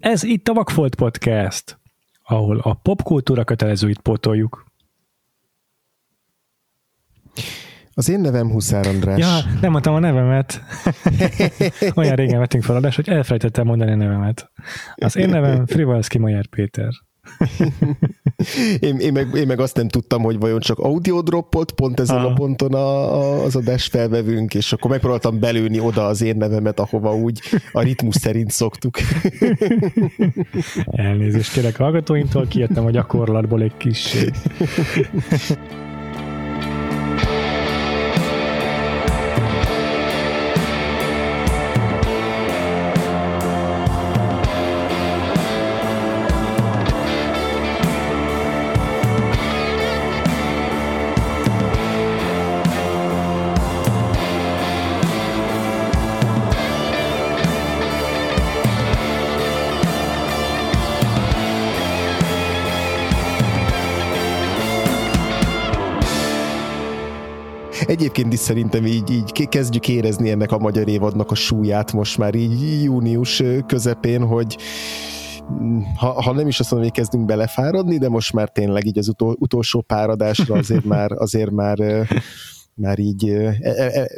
Ez itt a Vakfolt Podcast, ahol a popkultúra kötelezőit pótoljuk. Az én nevem Huszár András. Ja, nem mondtam a nevemet. Olyan régen vettünk fel adást, hogy elfelejtettem mondani a nevemet. Az én nevem Frivalszki Majer Péter. én, én, meg, én meg azt nem tudtam, hogy vajon csak audio droppolt pont ezen Aha. a ponton a, a, az adás felvevünk, és akkor megpróbáltam belőni oda az én nevemet, ahova úgy a ritmus szerint szoktuk. Elnézést kérek hallgatóimtól, kijöttem a gyakorlatból egy kis Egyébként is szerintem így, így kezdjük érezni ennek a magyar évadnak a súlyát most már így június közepén, hogy ha, ha nem is azt mondom, hogy kezdünk belefáradni, de most már tényleg így az utol, utolsó páradásra azért már, azért már, már így e, e, e,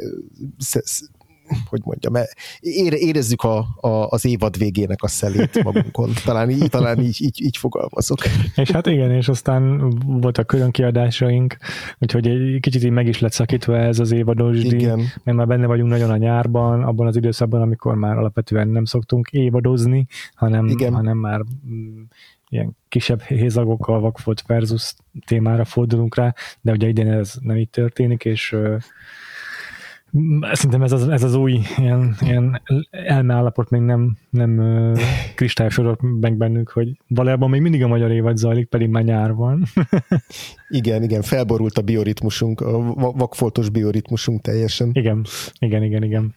hogy mondjam, érezzük a, a, az évad végének a szelét magunkon. Talán így, talán így, így, így fogalmazok. És hát igen, és aztán voltak külön kiadásaink, úgyhogy egy kicsit így meg is lett szakítva ez az évadosdi, igen. mert már benne vagyunk nagyon a nyárban, abban az időszakban, amikor már alapvetően nem szoktunk évadozni, hanem, igen. hanem már mm, ilyen kisebb hézagokkal vakfolt versus témára fordulunk rá, de ugye idén ez nem így történik, és Szerintem ez az, ez az új ilyen, ilyen elmeállapot még nem, nem kristályosodott meg bennünk, hogy valójában még mindig a magyar évad zajlik, pedig már nyár van. igen, igen, felborult a bioritmusunk, a vakfoltos bioritmusunk teljesen. Igen, igen, igen, igen.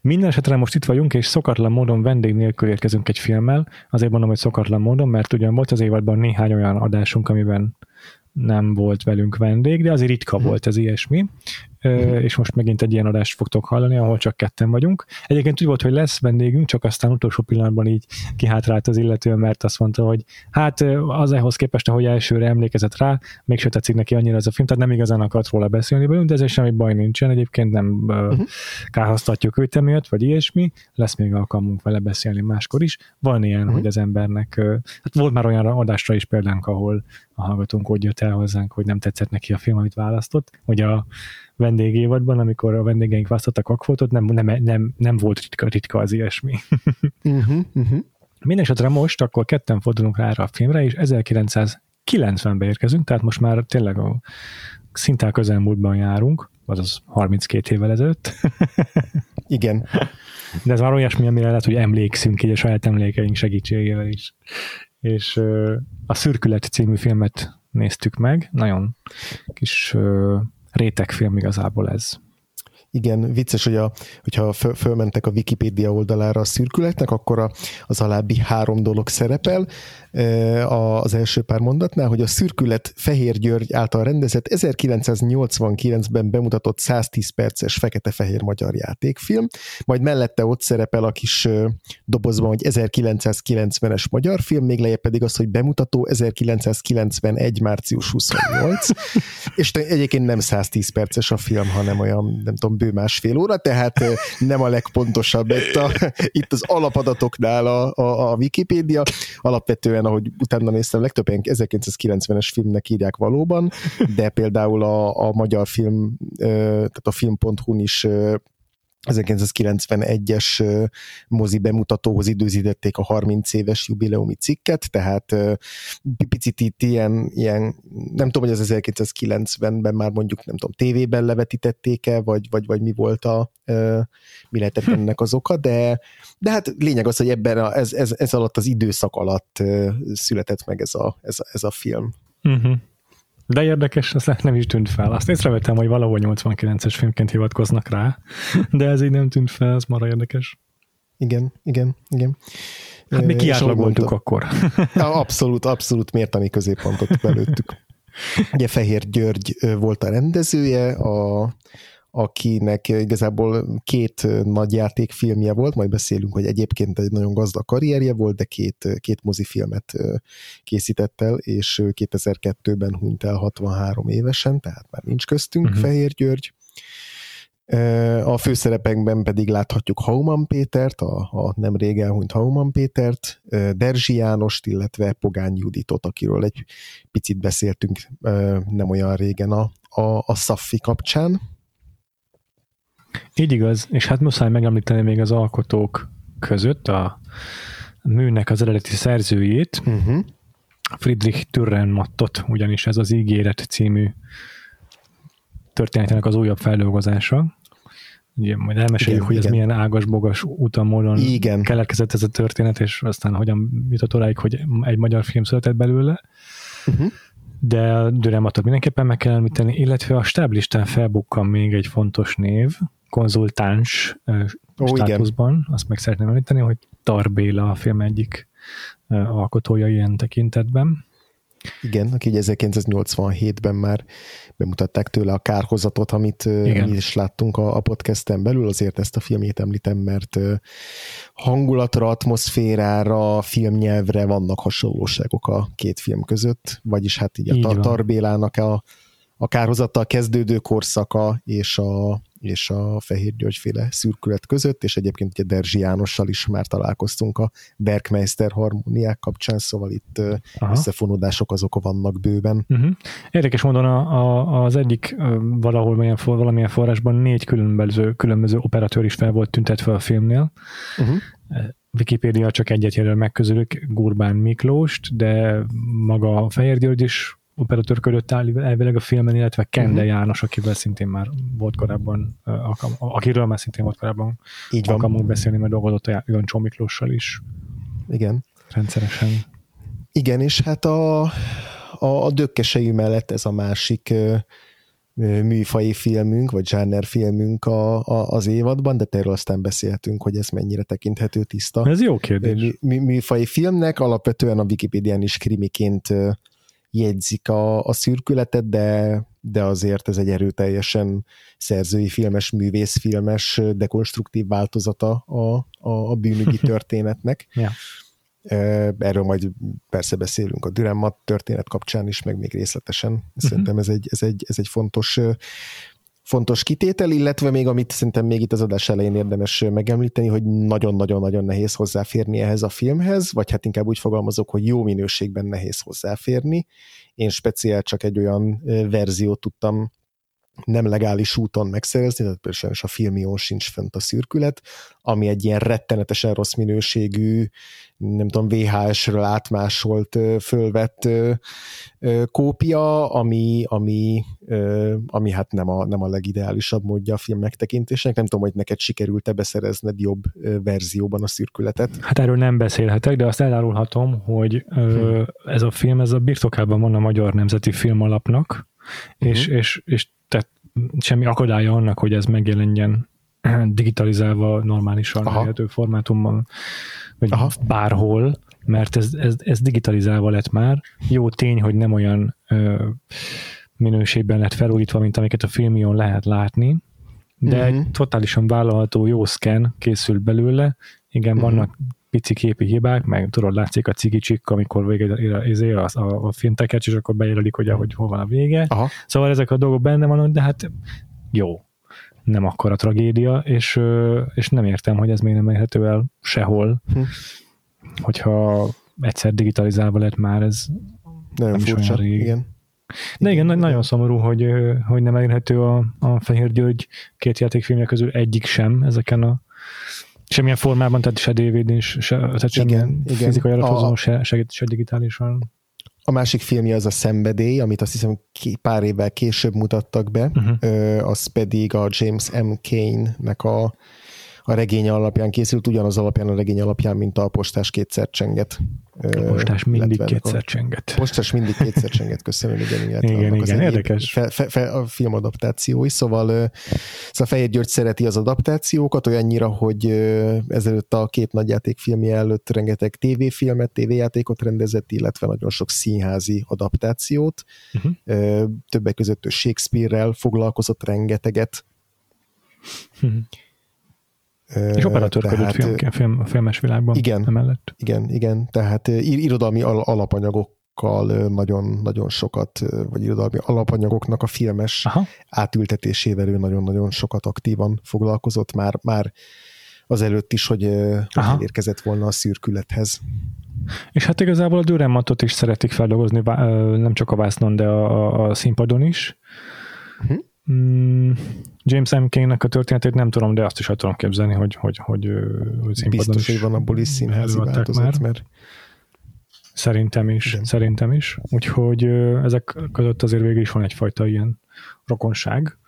Minden esetre most itt vagyunk, és szokatlan módon vendég nélkül érkezünk egy filmmel. Azért mondom, hogy szokatlan módon, mert ugyan volt az évadban néhány olyan adásunk, amiben nem volt velünk vendég, de azért ritka mhm. volt ez ilyesmi. És most megint egy ilyen adást fogtok hallani, ahol csak ketten vagyunk. Egyébként úgy volt, hogy lesz vendégünk, csak aztán utolsó pillanatban így kihátrált az illető, mert azt mondta, hogy hát az ehhoz képest, ahogy elsőre emlékezett rá, mégse tetszik neki annyira ez a film, tehát nem igazán akart róla beszélni belőle, de ez semmi baj nincsen, egyébként nem uh-huh. kárhoztatjuk őt emiatt, vagy ilyesmi, lesz még alkalmunk vele beszélni máskor is. Van ilyen, uh-huh. hogy az embernek, hát volt már olyan adásra is példánk, ahol a hallgatónk úgy jött el hozzánk, hogy nem tetszett neki a film, amit választott, hogy a vendégévadban, amikor a vendégeink választottak akfotot, nem, nem, nem, nem volt ritka, ritka az ilyesmi. uh-huh, uh-huh. Mindenesetre most akkor ketten fordulunk rá erre a filmre, és 1990-be érkezünk, tehát most már tényleg a szinte a közelmúltban járunk, azaz 32 évvel ezelőtt. Igen. De ez már olyasmi, amire lehet, hogy emlékszünk így a saját emlékeink segítségével is. És a Szürkület című filmet néztük meg, nagyon kis rétegfilm igazából ez. Igen, vicces, hogy a, hogyha fölmentek a Wikipédia oldalára a szürkületnek, akkor a, az alábbi három dolog szerepel az első pár mondatnál, hogy a szürkület Fehér György által rendezett 1989-ben bemutatott 110 perces fekete-fehér magyar játékfilm, majd mellette ott szerepel a kis dobozban, hogy 1990-es magyar film, még lejjebb pedig az, hogy bemutató 1991. március 28, és egyébként nem 110 perces a film, hanem olyan, nem tudom, bő másfél óra, tehát nem a legpontosabb itt, a, itt az alapadatoknál a, a, a Wikipédia, alapvetően ahogy utána néztem, legtöbb 1990-es filmnek írják valóban, de például a, a magyar film, tehát a film.hu-n is 1991-es mozi bemutatóhoz időzítették a 30 éves jubileumi cikket, tehát picit itt ilyen, ilyen nem tudom, hogy az 1990-ben már mondjuk, nem tudom, tévében levetítették-e, vagy, vagy, vagy mi volt a, mi lehetett ennek az oka, de, de hát lényeg az, hogy ebben a, ez, ez, ez alatt az időszak alatt született meg ez a, ez a, ez a film. Uh-huh. De érdekes, az nem is tűnt fel. Azt észrevettem, hogy valahol 89-es filmként hivatkoznak rá, de ez így nem tűnt fel, ez marha érdekes. Igen, igen, igen. Hát mi kiátlagoltuk akkor. abszolút, abszolút mértani középpontot belőttük. Ugye Fehér György volt a rendezője, a, akinek igazából két nagy játékfilmje volt, majd beszélünk, hogy egyébként egy nagyon gazdag karrierje volt, de két, két mozifilmet készített el, és 2002-ben hunyt el 63 évesen, tehát már nincs köztünk uh-huh. Fehér György. A főszerepekben pedig láthatjuk Hauman Pétert, a, a nem rég elhunyt Hauman Pétert, Derzsi Jánost, illetve Pogány Juditot, akiről egy picit beszéltünk nem olyan régen a, a, a Szaffi kapcsán. Így igaz, és hát muszáj megemlíteni még az alkotók között a műnek az eredeti szerzőjét, uh-huh. Friedrich Türrenmattot, ugyanis ez az Ígéret című történetének az újabb feldolgozása. Ugye majd elmeséljük, igen, hogy igen. ez milyen ágas-bogas úton, módon igen. keletkezett ez a történet, és aztán hogyan jutott odáig, hogy egy magyar film született belőle. Uh-huh. De Dürrematot mindenképpen meg kell említeni, illetve a stáblistán felbukkan még egy fontos név, konzultáns Ó, státuszban, igen. azt meg szeretném említeni, hogy Tarbéla a film egyik alkotója ilyen tekintetben. Igen, aki 1987-ben már bemutatták tőle a kárhozatot, amit Igen. mi is láttunk a, a podcasten belül, azért ezt a filmét említem, mert hangulatra, atmoszférára, filmnyelvre vannak hasonlóságok a két film között, vagyis hát így, így a Tarbélának a, a kárhozattal kezdődő korszaka és a és a Fehér Györgyféle szürkület között, és egyébként ugye Derzsi Jánossal is már találkoztunk a Bergmeister harmóniák kapcsán, szóval itt Aha. összefonódások azok vannak bőven. Uh-huh. Érdekes módon a, a, az egyik valahol milyen, valamilyen forrásban négy különböző, különböző operatőr is fel volt tüntetve a filmnél. Uh-huh. Wikipédia csak egyet jelöl meg közülük, Gurbán Miklóst, de maga a Fehér György is operatőrködött elvileg a filmen, illetve Kende uh-huh. János, akivel szintén már volt korábban, akiről már szintén volt korábban Így van. alkalmunk beszélni, mert dolgozott a Jancsó Miklóssal is. Igen. Rendszeresen. Igen, és hát a, a, a dökkesei mellett ez a másik műfai filmünk, vagy zsáner filmünk a, a, az évadban, de erről aztán beszéltünk, hogy ez mennyire tekinthető tiszta. Ez jó kérdés. Mű, műfai filmnek, alapvetően a Wikipédián is krimiként jegyzik a, a szürkületet, de, de azért ez egy erőteljesen szerzői filmes, művészfilmes, dekonstruktív változata a, a, a bűnügyi történetnek. ja. Erről majd persze beszélünk a Dürrenmatt történet kapcsán is, meg még részletesen. Mhm. Szerintem ez egy, ez egy, ez egy fontos fontos kitétel, illetve még amit szerintem még itt az adás elején érdemes megemlíteni, hogy nagyon-nagyon-nagyon nehéz hozzáférni ehhez a filmhez, vagy hát inkább úgy fogalmazok, hogy jó minőségben nehéz hozzáférni. Én speciál csak egy olyan verziót tudtam nem legális úton megszerezni, tehát például a filmion sincs fent a szürkület, ami egy ilyen rettenetesen rossz minőségű, nem tudom, VHS-ről átmásolt, fölvett kópia, ami, ami, ami hát nem a, nem a legideálisabb módja a film megtekintésnek. Nem tudom, hogy neked sikerült-e beszerezned jobb verzióban a szürkületet. Hát erről nem beszélhetek, de azt elárulhatom, hogy hmm. ez a film, ez a birtokában van a Magyar Nemzeti Filmalapnak, uh-huh. és, és, és tehát semmi akadálya annak, hogy ez megjelenjen digitalizálva normálisan elérhető formátumban, vagy Aha. bárhol, mert ez, ez, ez digitalizálva lett már. Jó tény, hogy nem olyan ö, minőségben lett felújítva, mint amiket a filmion lehet látni, de uh-huh. egy totálisan vállalható jó szken készült belőle. Igen, uh-huh. vannak pici képi hibák, meg tudod, látszik a cikicsik, amikor vége izé, a, a, a filmtekercs, és akkor bejelölik, hogy, hogy hol van a vége. Aha. Szóval ezek a dolgok benne vannak, de hát jó, nem akkor a tragédia, és, és nem értem, hogy ez még nem érhető el sehol, hm. hogyha egyszer digitalizálva lett már, ez nagyon nem furcsa, rég. igen. De igen, igen, nagyon szomorú, hogy, hogy nem elérhető a, a Fehér György két játékfilmje közül egyik sem ezeken a Semmilyen formában, tehát se DVD-n, se, tehát igen, igen. fizikai adathozó, se, se, se digitálisan. A másik filmje az a Szenvedély, amit azt hiszem pár évvel később mutattak be, uh-huh. az pedig a James M. Kane-nek a a regény alapján készült, ugyanaz alapján a regény alapján, mint a postás kétszer csenget. A postás mindig kétszer csenget. A postás mindig kétszer csenget, köszönöm, igen, igen, igen, igen érdekes. Fe, fe, fe, a filmadaptációi, szóval, szóval Fehér György szereti az adaptációkat olyannyira, hogy ezelőtt a két nagyjáték filmje előtt rengeteg tévéfilmet, tévéjátékot rendezett, illetve nagyon sok színházi adaptációt. Uh-huh. Többek között Shakespeare-rel foglalkozott rengeteget, Hm. És operatőrködött film, film, filmes világban igen, emellett. Igen, igen, tehát irodalmi alapanyagokkal nagyon-nagyon sokat, vagy irodalmi alapanyagoknak a filmes Aha. átültetésével ő nagyon-nagyon sokat aktívan foglalkozott már, már azelőtt is, hogy, hogy érkezett volna a szürkülethez. És hát igazából a Dürrenmattot is szeretik feldolgozni, nem csak a vásznon, de a, a színpadon is. Uh-huh. Mm, James M. King-nek a történetét nem tudom, de azt is el tudom képzelni, hogy, hogy, hogy, hogy Biztos, hogy van abból is színházi változat, már. mert Szerintem is, Igen. szerintem is. Úgyhogy ezek között azért végül is van egyfajta ilyen rokonság.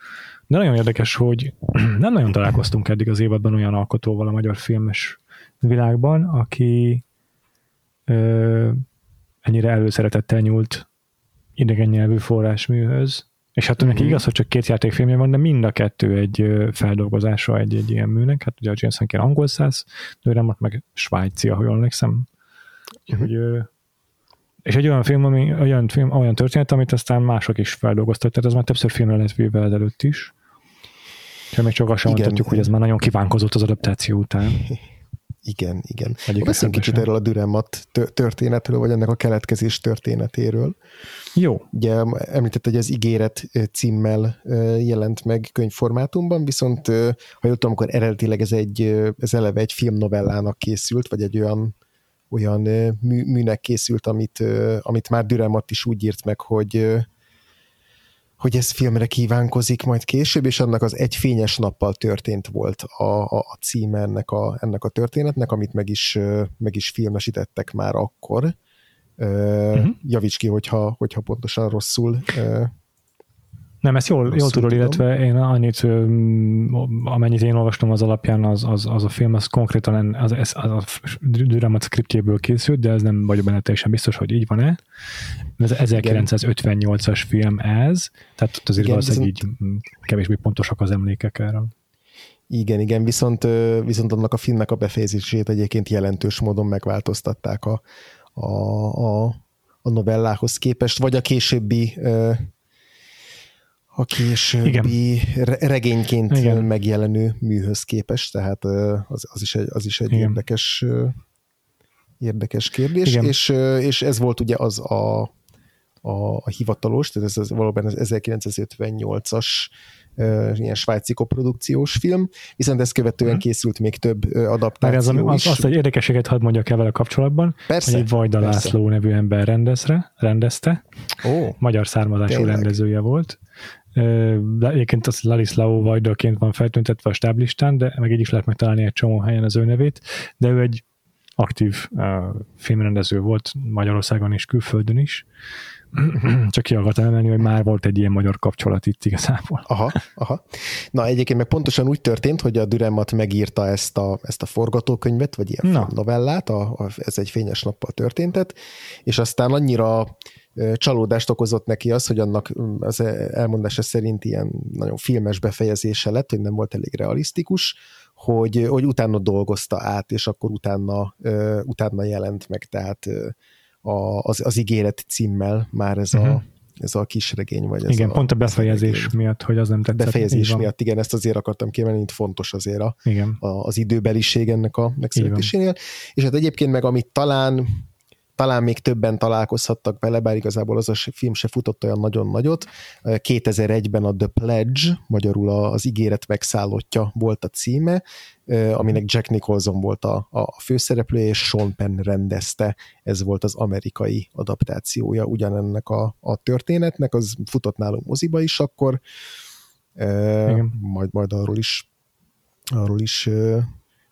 De nagyon érdekes, hogy nem nagyon találkoztunk eddig az évadban olyan alkotóval a magyar filmes világban, aki ö, ennyire előszeretettel nyúlt idegen nyelvű forrásműhöz, és hát neki igaz, hogy csak két játékfilmje van, de mind a kettő egy feldolgozása egy, egy ilyen műnek. Hát ugye a James Hankin angol száz, Dőremot meg svájci, ahogy emlékszem. Mm-hmm. és egy olyan film, ami, olyan, film, olyan történet, amit aztán mások is feldolgoztak, tehát ez már többször filmre lett véve ezelőtt is. És még csak azt sem mondhatjuk, hogy ez már nagyon kívánkozott az adaptáció után. Igen, igen. Beszéljünk kicsit erről a Düremat történetről, vagy ennek a keletkezés történetéről. Jó. Ugye említett, hogy az ígéret címmel jelent meg könyvformátumban, viszont ha jól tudom, akkor eredetileg ez, egy, ez eleve egy filmnovellának készült, vagy egy olyan olyan mű, műnek készült, amit, amit már Düremat is úgy írt meg, hogy hogy ez filmre kívánkozik majd később, és annak az egy fényes nappal történt volt a, a, a címe ennek a, ennek a történetnek, amit meg is, meg is filmesítettek már akkor. Uh-huh. Javíts ki, hogyha, hogyha pontosan rosszul nem, ezt jól, jól tudod, illetve én annyit, amennyit én olvastam az alapján, az, az, az a film, az konkrétan az, az, az a Düramat scriptjéből készült, de ez nem vagyok benne teljesen biztos, hogy így van-e. Ez 1958-as film ez, tehát ott azért igen, valószínűleg így kevésbé pontosak az emlékek erről. Igen, igen, viszont, viszont annak a filmnek a befejezését egyébként jelentős módon megváltoztatták a, a, a, a novellához képest, vagy a későbbi a későbbi Igen. regényként Igen. megjelenő műhöz képest, tehát az, az is egy, az is egy érdekes érdekes kérdés, Igen. és, és ez volt ugye az a, a, a hivatalos, tehát ez, ez valóban az 1958-as ilyen svájci koprodukciós film, viszont ezt követően hmm. készült még több adaptáció Már az, is. Azt egy érdekeséget hadd mondjak el vele kapcsolatban, persze, hogy egy Vajda persze. László nevű ember rendezre, rendezte, oh, magyar származású tényleg. rendezője volt, de egyébként az Ladislao Vajdaként van feltüntetve a stáblistán, de meg így is lehet megtalálni egy csomó helyen az ő nevét, de ő egy aktív uh, filmrendező volt Magyarországon és külföldön is. Csak ki akartam emelni, hogy már volt egy ilyen magyar kapcsolat itt igazából. Aha, aha. Na egyébként meg pontosan úgy történt, hogy a Düremat megírta ezt a, ezt a forgatókönyvet, vagy ilyen novellát, a, a, ez egy fényes nappal történtet, és aztán annyira csalódást okozott neki az, hogy annak az elmondása szerint ilyen nagyon filmes befejezése lett, hogy nem volt elég realisztikus, hogy, hogy utána dolgozta át, és akkor utána, utána jelent meg, tehát az, az ígéret címmel már ez uh-huh. a mhm. ez a kis regény, vagy ez Igen, a, pont a befejezés miatt, hogy az nem tetszett. Befejezés miatt, igen, ezt azért akartam kiemelni, itt fontos azért a, igen. A, az időbeliség ennek a megszületésénél. És hát egyébként meg amit talán talán még többen találkozhattak vele, bár igazából az a film se futott olyan nagyon nagyot. 2001-ben a The Pledge, magyarul az ígéret megszállottja volt a címe, aminek Jack Nicholson volt a, a főszereplője, és Sean Penn rendezte. Ez volt az amerikai adaptációja ugyanennek a, a történetnek, az futott nálunk moziba is akkor, Igen. majd, majd arról is arról is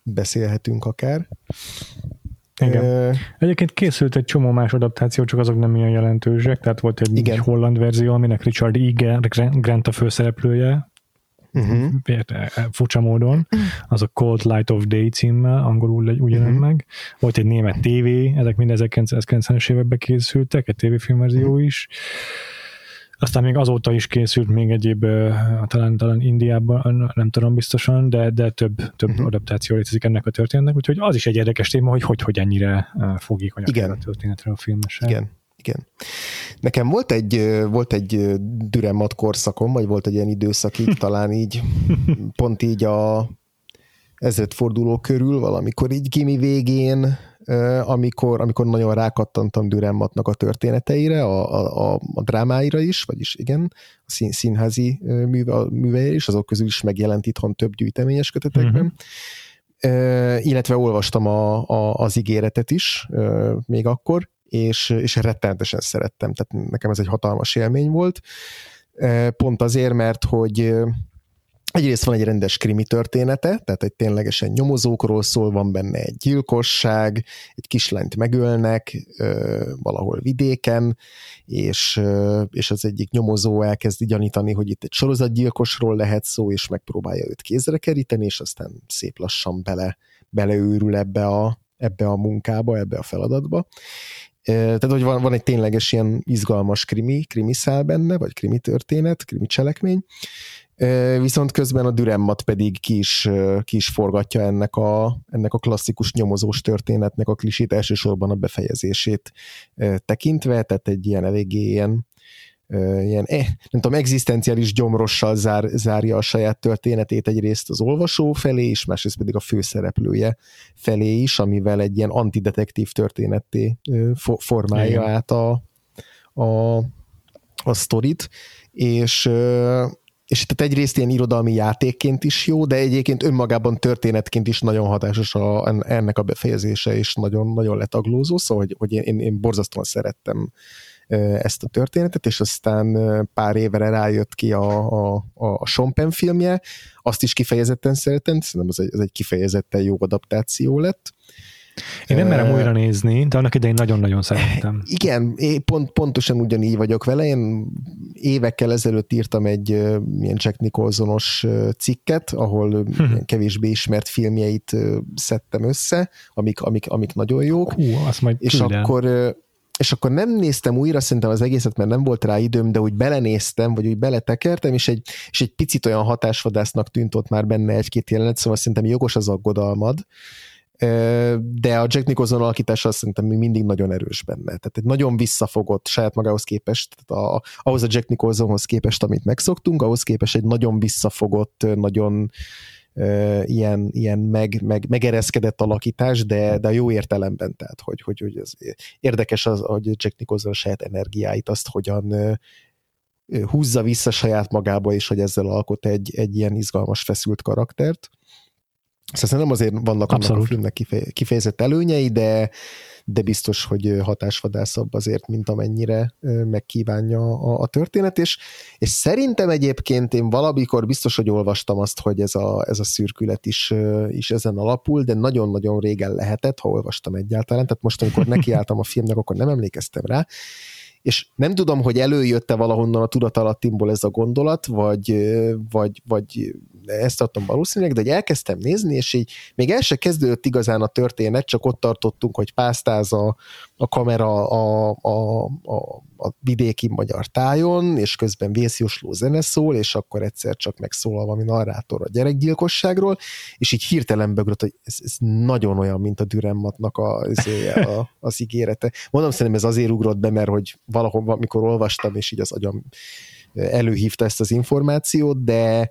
beszélhetünk akár. Igen. Egyébként készült egy csomó más adaptáció, csak azok nem ilyen jelentősek, tehát volt egy Igen. holland verzió, aminek Richard E. Grant a főszereplője, uh-huh. furcsa módon, az a Cold Light of Day címmel, angolul jelent uh-huh. meg. Volt egy német TV, ezek mind 1990-es években készültek, egy tévéfilmverzió uh-huh. is. Aztán még azóta is készült még egyéb, talán, talán Indiában, nem tudom biztosan, de, de több, több uh-huh. adaptáció létezik ennek a történetnek, úgyhogy az is egy érdekes téma, hogy hogy, hogy ennyire fogékonyak Igen. a történetre a filmesen. Igen, igen. Nekem volt egy, volt egy düremmat korszakom, vagy volt egy ilyen időszak így, talán így, pont így a ezredforduló körül, valamikor így gimi végén, amikor, amikor nagyon rákattantam Dürrenmattnak a történeteire, a, a, a drámáira is, vagyis igen, a szín, színházi műve, a műveje is, azok közül is megjelent itthon több gyűjteményes kötetekben. Uh-huh. illetve olvastam a, a, az ígéretet is még akkor, és, és rettenetesen szerettem, tehát nekem ez egy hatalmas élmény volt. Pont azért, mert hogy Egyrészt van egy rendes krimi története, tehát egy ténylegesen nyomozókról szól, van benne egy gyilkosság, egy kislányt megölnek ö, valahol vidéken, és, ö, és az egyik nyomozó elkezd gyanítani, hogy itt egy sorozatgyilkosról lehet szó, és megpróbálja őt kézre keríteni, és aztán szép lassan bele, beleőrül ebbe a, ebbe a munkába, ebbe a feladatba. Tehát, hogy van, van egy tényleges ilyen izgalmas krimi, krimi szál benne, vagy krimi történet, krimi cselekmény, Viszont közben a Düremmat pedig ki is, ki is forgatja ennek a, ennek a klasszikus nyomozós történetnek a klisét elsősorban a befejezését tekintve, tehát egy ilyen eléggé ilyen, ilyen eh, nem tudom, egzisztenciális gyomrossal zár, zárja a saját történetét egyrészt az olvasó felé is, másrészt pedig a főszereplője felé is, amivel egy ilyen antidetektív történetté formálja Igen. át a, a, a sztorit, és és tehát egyrészt ilyen irodalmi játékként is jó, de egyébként önmagában történetként is nagyon hatásos a, ennek a befejezése, és nagyon, nagyon letaglózó, szóval hogy, hogy én, én borzasztóan szerettem ezt a történetet, és aztán pár évre rájött ki a, a, a Sean filmje, azt is kifejezetten szeretem, szerintem ez egy, ez egy kifejezetten jó adaptáció lett, én nem merem újra nézni, de annak idején nagyon-nagyon szerettem. Igen, én pont, pontosan ugyanígy vagyok vele. Én évekkel ezelőtt írtam egy ilyen Jack Nicholsonos cikket, ahol hm. kevésbé ismert filmjeit szedtem össze, amik, amik, amik nagyon jók. Hú, azt majd és akkor és akkor nem néztem újra szerintem az egészet, mert nem volt rá időm, de úgy belenéztem, vagy úgy beletekertem, és egy, és egy picit olyan hatásvadásznak tűnt ott már benne egy-két jelenet, szóval szerintem jogos az aggodalmad, de a Jack Nicholson alakítása szerintem még mindig nagyon erős benne. Tehát egy nagyon visszafogott saját magához képest, tehát a, ahhoz a Jack Nicholsonhoz képest, amit megszoktunk, ahhoz képest egy nagyon visszafogott, nagyon ilyen, ilyen meg, meg, megereszkedett alakítás, de, de jó értelemben, tehát hogy, hogy, hogy ez érdekes az, hogy Jack Nicholson saját energiáit, azt hogyan uh, húzza vissza saját magába, és hogy ezzel alkot egy, egy ilyen izgalmas, feszült karaktert. Szóval nem azért vannak Abszolút. annak a filmnek kifejezett előnyei, de, de biztos, hogy hatásvadászabb azért, mint amennyire megkívánja a, a történet, és, és szerintem egyébként én valamikor biztos, hogy olvastam azt, hogy ez a, ez a szürkület is, is ezen alapul, de nagyon-nagyon régen lehetett, ha olvastam egyáltalán, tehát most, amikor nekiálltam a filmnek, akkor nem emlékeztem rá, és nem tudom, hogy előjött-e valahonnan a tudatalattimból ez a gondolat, vagy, vagy, vagy ezt adtam valószínűleg, de hogy elkezdtem nézni, és így még el se kezdődött igazán a történet, csak ott tartottunk, hogy pásztáz a, a kamera a, a, a, a vidéki magyar tájon, és közben vészjósló zene szól, és akkor egyszer csak megszólal valami narrátor a gyerekgyilkosságról, és így hirtelen beugrott, hogy ez, ez nagyon olyan, mint a Dürrenmatnak a, az, a, az ígérete. Mondom, szerintem ez azért ugrott be, mert hogy valahol, mikor olvastam, és így az agyam előhívta ezt az információt, de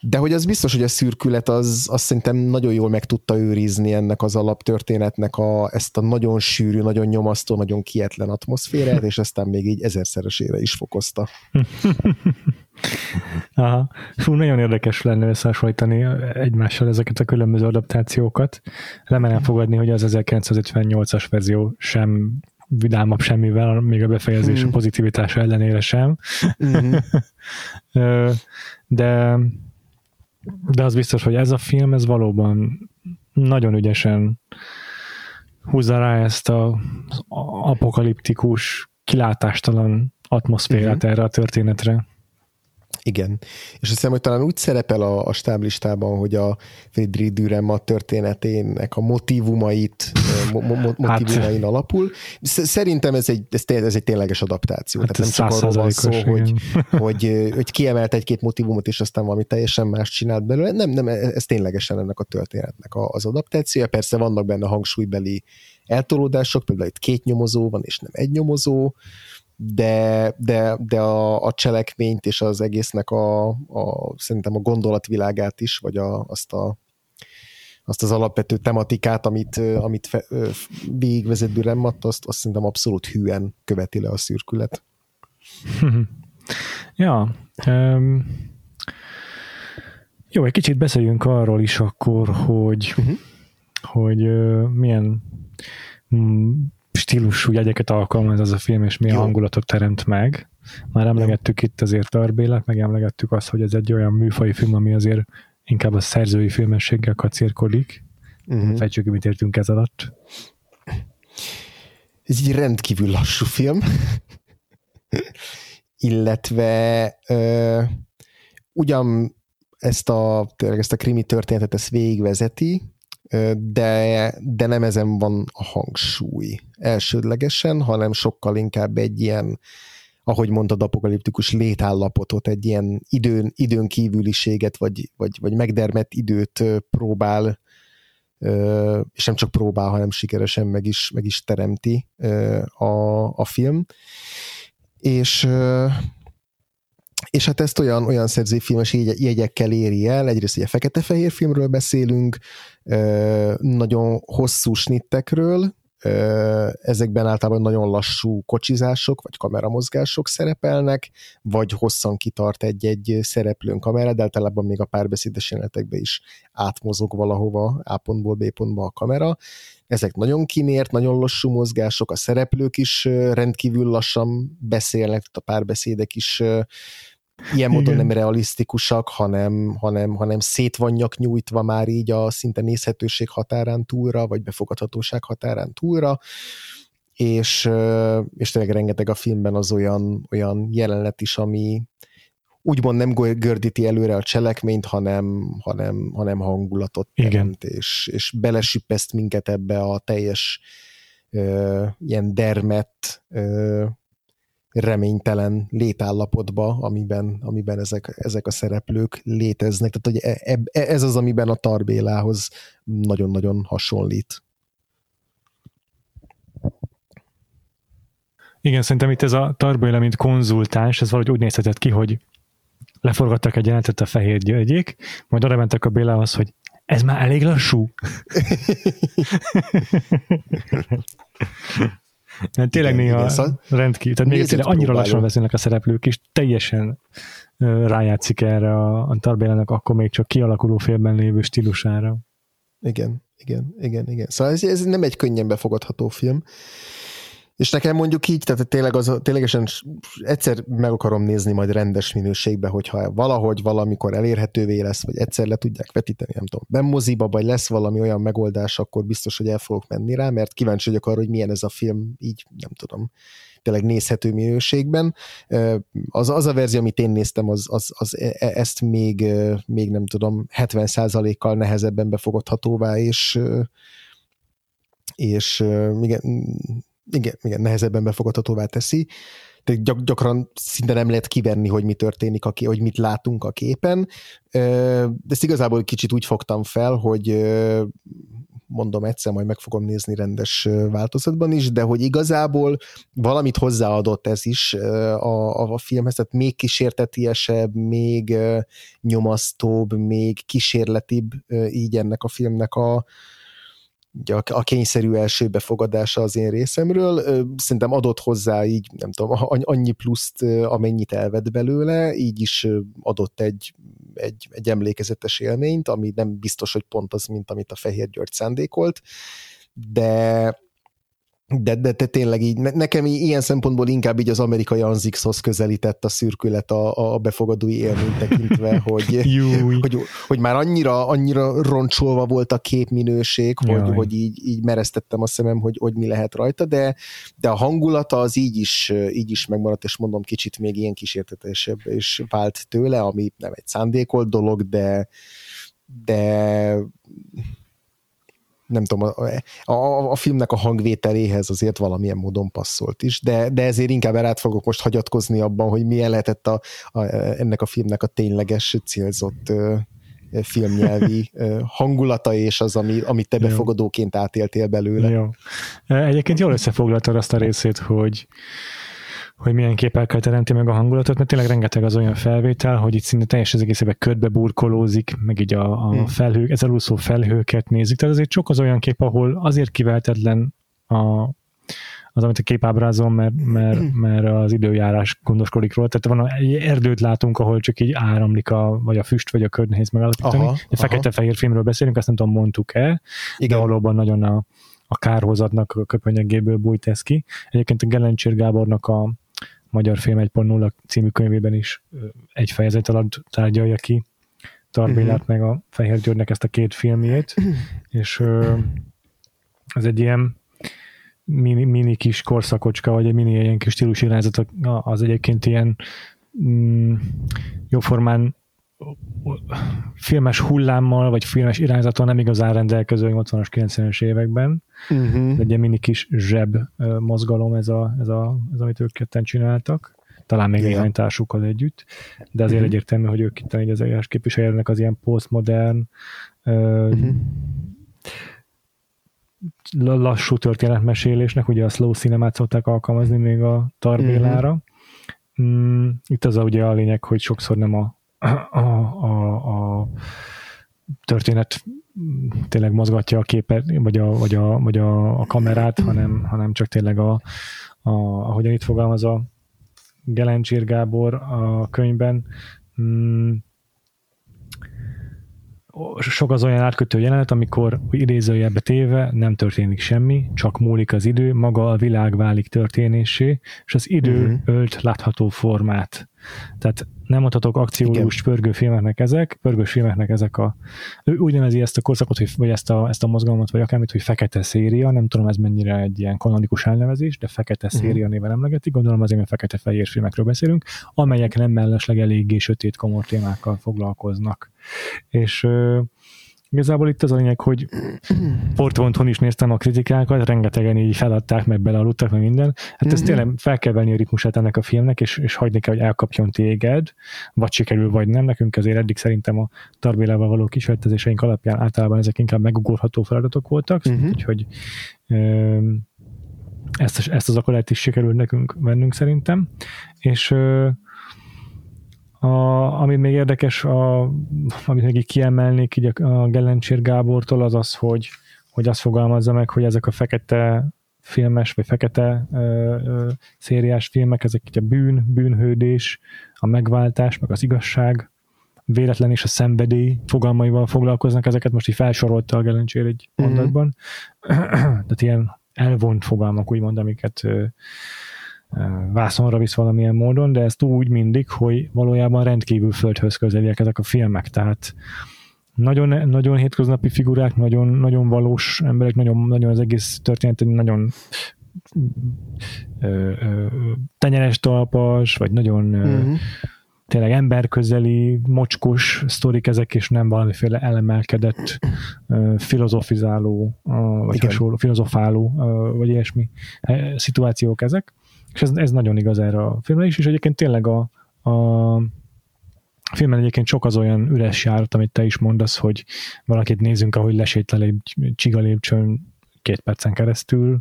de hogy az biztos, hogy a szürkület az, az szerintem nagyon jól meg tudta őrizni ennek az alaptörténetnek a, ezt a nagyon sűrű, nagyon nyomasztó, nagyon kietlen atmoszférát, és aztán még így ezerszeresére is fokozta. Aha. Fú, nagyon érdekes lenne összehasonlítani egymással ezeket a különböző adaptációkat. Remelem fogadni, hogy az 1958-as verzió sem vidámabb semmivel, még a befejezés hmm. a pozitivitása ellenére sem. Hmm. De de az biztos, hogy ez a film, ez valóban nagyon ügyesen húzza rá ezt a, az apokaliptikus, kilátástalan atmoszférát uh-huh. erre a történetre. Igen. És azt hiszem, hogy talán úgy szerepel a, a stáblistában, hogy a Friedrich Dürrenmatt történetének a motivumait, mo, mo, motivumain hát, alapul. Szerintem ez egy, ez, ez egy tényleges adaptáció. Hát Tehát nem csak arról van szó, hogy, hogy, hogy kiemelt egy-két motivumot, és aztán valami teljesen más csinált belőle. Nem, nem, ez ténylegesen ennek a történetnek az adaptációja. Persze vannak benne hangsúlybeli eltolódások, például itt két nyomozó van, és nem egy nyomozó, de, de, de a, a cselekményt és az egésznek a, a szerintem a gondolatvilágát is, vagy a, azt a azt az alapvető tematikát, amit, amit fe, végigvezet Dürrenmatt, azt, azt szerintem abszolút hűen követi le a szürkület. ja, um, jó, egy kicsit beszéljünk arról is akkor, hogy, uh-huh. hogy uh, milyen um, stílusú jegyeket alkalmaz ez a film, és milyen jó. hangulatot teremt meg. Már emlegettük jó. itt azért Tarbélek, meg emlegettük azt, hogy ez egy olyan műfai film, ami azért inkább a szerzői filmességgel kacérkodik. Uh-huh. Fejtsük ki, mit értünk ez alatt. Ez egy rendkívül lassú film, illetve ö, ugyan ezt a, ezt a krimi történetet ezt végigvezeti, de, de nem ezen van a hangsúly elsődlegesen, hanem sokkal inkább egy ilyen ahogy mondtad, apokaliptikus létállapotot, egy ilyen időn, időn kívüliséget, vagy, vagy, vagy megdermett időt próbál, és nem csak próbál, hanem sikeresen meg is, meg is teremti a, a film. És és hát ezt olyan, olyan szerzőfilmes jegyekkel éri el, egyrészt ugye fekete-fehér filmről beszélünk, nagyon hosszú snittekről, ezekben általában nagyon lassú kocsizások, vagy kameramozgások szerepelnek, vagy hosszan kitart egy-egy szereplőn kamera, de általában még a párbeszédes jelenetekben is átmozog valahova A pontból B pontba a kamera. Ezek nagyon kinért, nagyon lassú mozgások, a szereplők is rendkívül lassan beszélnek, a párbeszédek is ilyen módon Igen. nem realisztikusak, hanem, hanem, hanem szét vannak nyújtva már így a szinte nézhetőség határán túlra, vagy befogadhatóság határán túlra, és, és tényleg rengeteg a filmben az olyan, olyan jelenet is, ami úgymond nem gördíti előre a cselekményt, hanem, hanem, hanem hangulatot teremt, Igen. és, és belesüppeszt minket ebbe a teljes ö, ilyen dermet ö, reménytelen létállapotba, amiben, amiben ezek, ezek a szereplők léteznek. Tehát hogy e, e, ez az, amiben a Tarbélához nagyon-nagyon hasonlít. Igen, szerintem itt ez a Tarbéla, mint konzultáns, ez valahogy úgy nézhetett ki, hogy leforgattak egy jelentet a fehér györgyék, majd oda mentek a Bélához, hogy ez már elég lassú. Mert tényleg igen, néha igen, szóval rendkívül, tehát még tényleg annyira lassan beszélnek a szereplők, és teljesen rájátszik erre a, a Tarbélának akkor még csak kialakuló félben lévő stílusára. Igen, igen, igen, igen. Szóval ez, ez nem egy könnyen befogadható film, és nekem mondjuk így, tehát tényleg az, ténylegesen egyszer meg akarom nézni majd rendes minőségbe, hogyha valahogy valamikor elérhetővé lesz, vagy egyszer le tudják vetíteni, nem tudom, nem moziba, vagy lesz valami olyan megoldás, akkor biztos, hogy el fogok menni rá, mert kíváncsi vagyok arra, hogy milyen ez a film, így nem tudom, tényleg nézhető minőségben. Az, az a verzió, amit én néztem, az, az, az e, e, ezt még, még nem tudom, 70%-kal nehezebben befogadhatóvá, és és igen, igen, igen, nehezebben befogadhatóvá teszi. De gyak, gyakran szinte nem lehet kivenni, hogy mi történik, a, hogy mit látunk a képen. De ezt igazából kicsit úgy fogtam fel, hogy mondom egyszer, majd meg fogom nézni rendes változatban is, de hogy igazából valamit hozzáadott ez is a, a, a filmhez, tehát még kísértetiesebb, még nyomasztóbb, még kísérletibb így ennek a filmnek a, a, kényszerű első befogadása az én részemről, szerintem adott hozzá így, nem tudom, annyi pluszt, amennyit elvett belőle, így is adott egy, egy, egy emlékezetes élményt, ami nem biztos, hogy pont az, mint amit a Fehér György szándékolt, de de, de, de tényleg így, nekem ilyen szempontból inkább így az amerikai Anzixhoz közelített a szürkület a, a befogadói élmény tekintve, hogy, hogy, hogy, már annyira, annyira roncsolva volt a képminőség, hogy, hogy így, így mereztettem a szemem, hogy, hogy mi lehet rajta, de, de a hangulata az így is, így is megmaradt, és mondom, kicsit még ilyen kísértetesebb és vált tőle, ami nem egy szándékolt dolog, de de nem tudom, a, a, a filmnek a hangvételéhez azért valamilyen módon passzolt is, de, de ezért inkább át fogok most hagyatkozni abban, hogy milyen lehetett a, a, ennek a filmnek a tényleges célzott filmnyelvi hangulata, és az, ami, amit te befogadóként átéltél belőle. Jó. Egyébként jól összefoglaltad azt a részét, hogy hogy milyen képekkel teremti meg a hangulatot, mert tényleg rengeteg az olyan felvétel, hogy itt szinte teljes az egészében ködbe burkolózik, meg így a, a hmm. felhő, ez úszó felhőket nézik. Tehát azért sok az olyan kép, ahol azért kiveltetlen a, az, amit a kép ábrázol, mert, mert, mert az időjárás gondoskodik róla. Tehát van egy erdőt látunk, ahol csak így áramlik a, vagy a füst, vagy a köd nehéz megállapítani. Fekete-fehér filmről beszélünk, azt nem tudom, mondtuk-e, Igen. de valóban nagyon a, a kárhozatnak a köpönyegéből bújt ez ki. Egyébként a Gelencsér Gábornak a Magyar Film 1.0 című könyvében is egy fejezet alatt tárgyalja ki Tarbélát uh-huh. meg a Fehér Györgynek ezt a két filmjét, és ez egy ilyen mini, mini kis korszakocska, vagy egy mini ilyen kis stílusirányzat, az egyébként ilyen mm, jóformán filmes hullámmal, vagy filmes irányzaton nem igazán rendelkező 80-as, 90-es években. Uh-huh. Egy ilyen mini kis zseb mozgalom ez, a, ez, a, ez amit ők ketten csináltak. Talán még néhány társukkal együtt, de azért uh-huh. egyértelmű, hogy ők itt az eljárás képviselőnek az ilyen postmodern uh-huh lassú történetmesélésnek, ugye a slow cinemát szokták alkalmazni még a Tarbélára. Mm, itt az a, ugye a lényeg, hogy sokszor nem a, a, a, a történet tényleg mozgatja a képet, vagy a, vagy a, vagy a, a kamerát, hanem, hanem csak tényleg a, a, ahogyan itt fogalmaz a Gelencsér Gábor a könyvben, mm, sok az olyan átkötő jelenet, amikor idézőjelbe téve nem történik semmi, csak múlik az idő, maga a világ válik történésé, és az idő uh-huh. ölt látható formát. Tehát nem mondhatok akciós pörgőfilmeknek ezek, pörgős filmeknek ezek a... Ő úgy nevezi ezt a korszakot, hogy, vagy ezt a, ezt a mozgalmat, vagy akármit, hogy fekete széria, nem tudom ez mennyire egy ilyen kanonikus elnevezés, de fekete uh-huh. széria néven emlegetik, gondolom azért, mert fekete-fehér filmekről beszélünk, amelyek nem mellesleg eléggé sötét komor témákkal foglalkoznak. És Igazából itt az a lényeg, hogy portvonton is néztem a kritikákat, rengetegen így feladták, meg belealudtak, meg minden. Hát ez mhm. tényleg fel kell venni a ritmusát ennek a filmnek, és, és hagyni kell, hogy elkapjon téged, vagy sikerül, vagy nem. Nekünk azért eddig szerintem a Tarbélával való kísérletezéseink alapján általában ezek inkább megugorható feladatok voltak, uh-huh. úgyhogy ezt, ezt az akadályt is sikerült nekünk vennünk szerintem. És a, ami még érdekes, a, amit még így kiemelnék így a, a Gellencsér Gábortól, az az, hogy, hogy azt fogalmazza meg, hogy ezek a fekete filmes, vagy fekete ö, ö, szériás filmek, ezek így a bűn, bűnhődés, a megváltás, meg az igazság, véletlen és a szenvedély fogalmaival foglalkoznak, ezeket most így felsorolta a Gelencsér egy mm-hmm. mondatban. Tehát ilyen elvont fogalmak, úgymond, amiket vászonra visz valamilyen módon, de ezt úgy mindig, hogy valójában rendkívül földhöz közeliek ezek a filmek, tehát nagyon, nagyon hétköznapi figurák, nagyon, nagyon valós emberek, nagyon, nagyon az egész történet egy nagyon ö, ö, tenyeres talpas, vagy nagyon uh-huh. tényleg emberközeli, mocskos sztorik ezek, és nem valamiféle elemelkedett, ö, filozofizáló, vagy Igen. hasonló, filozofáló, vagy ilyesmi szituációk ezek. És ez, ez nagyon igaz erre a filmre is, és egyébként tényleg a, a filmen egyébként sok az olyan üres járat, amit te is mondasz, hogy valakit nézünk, ahogy lesétel egy csiga lépcsőn két percen keresztül,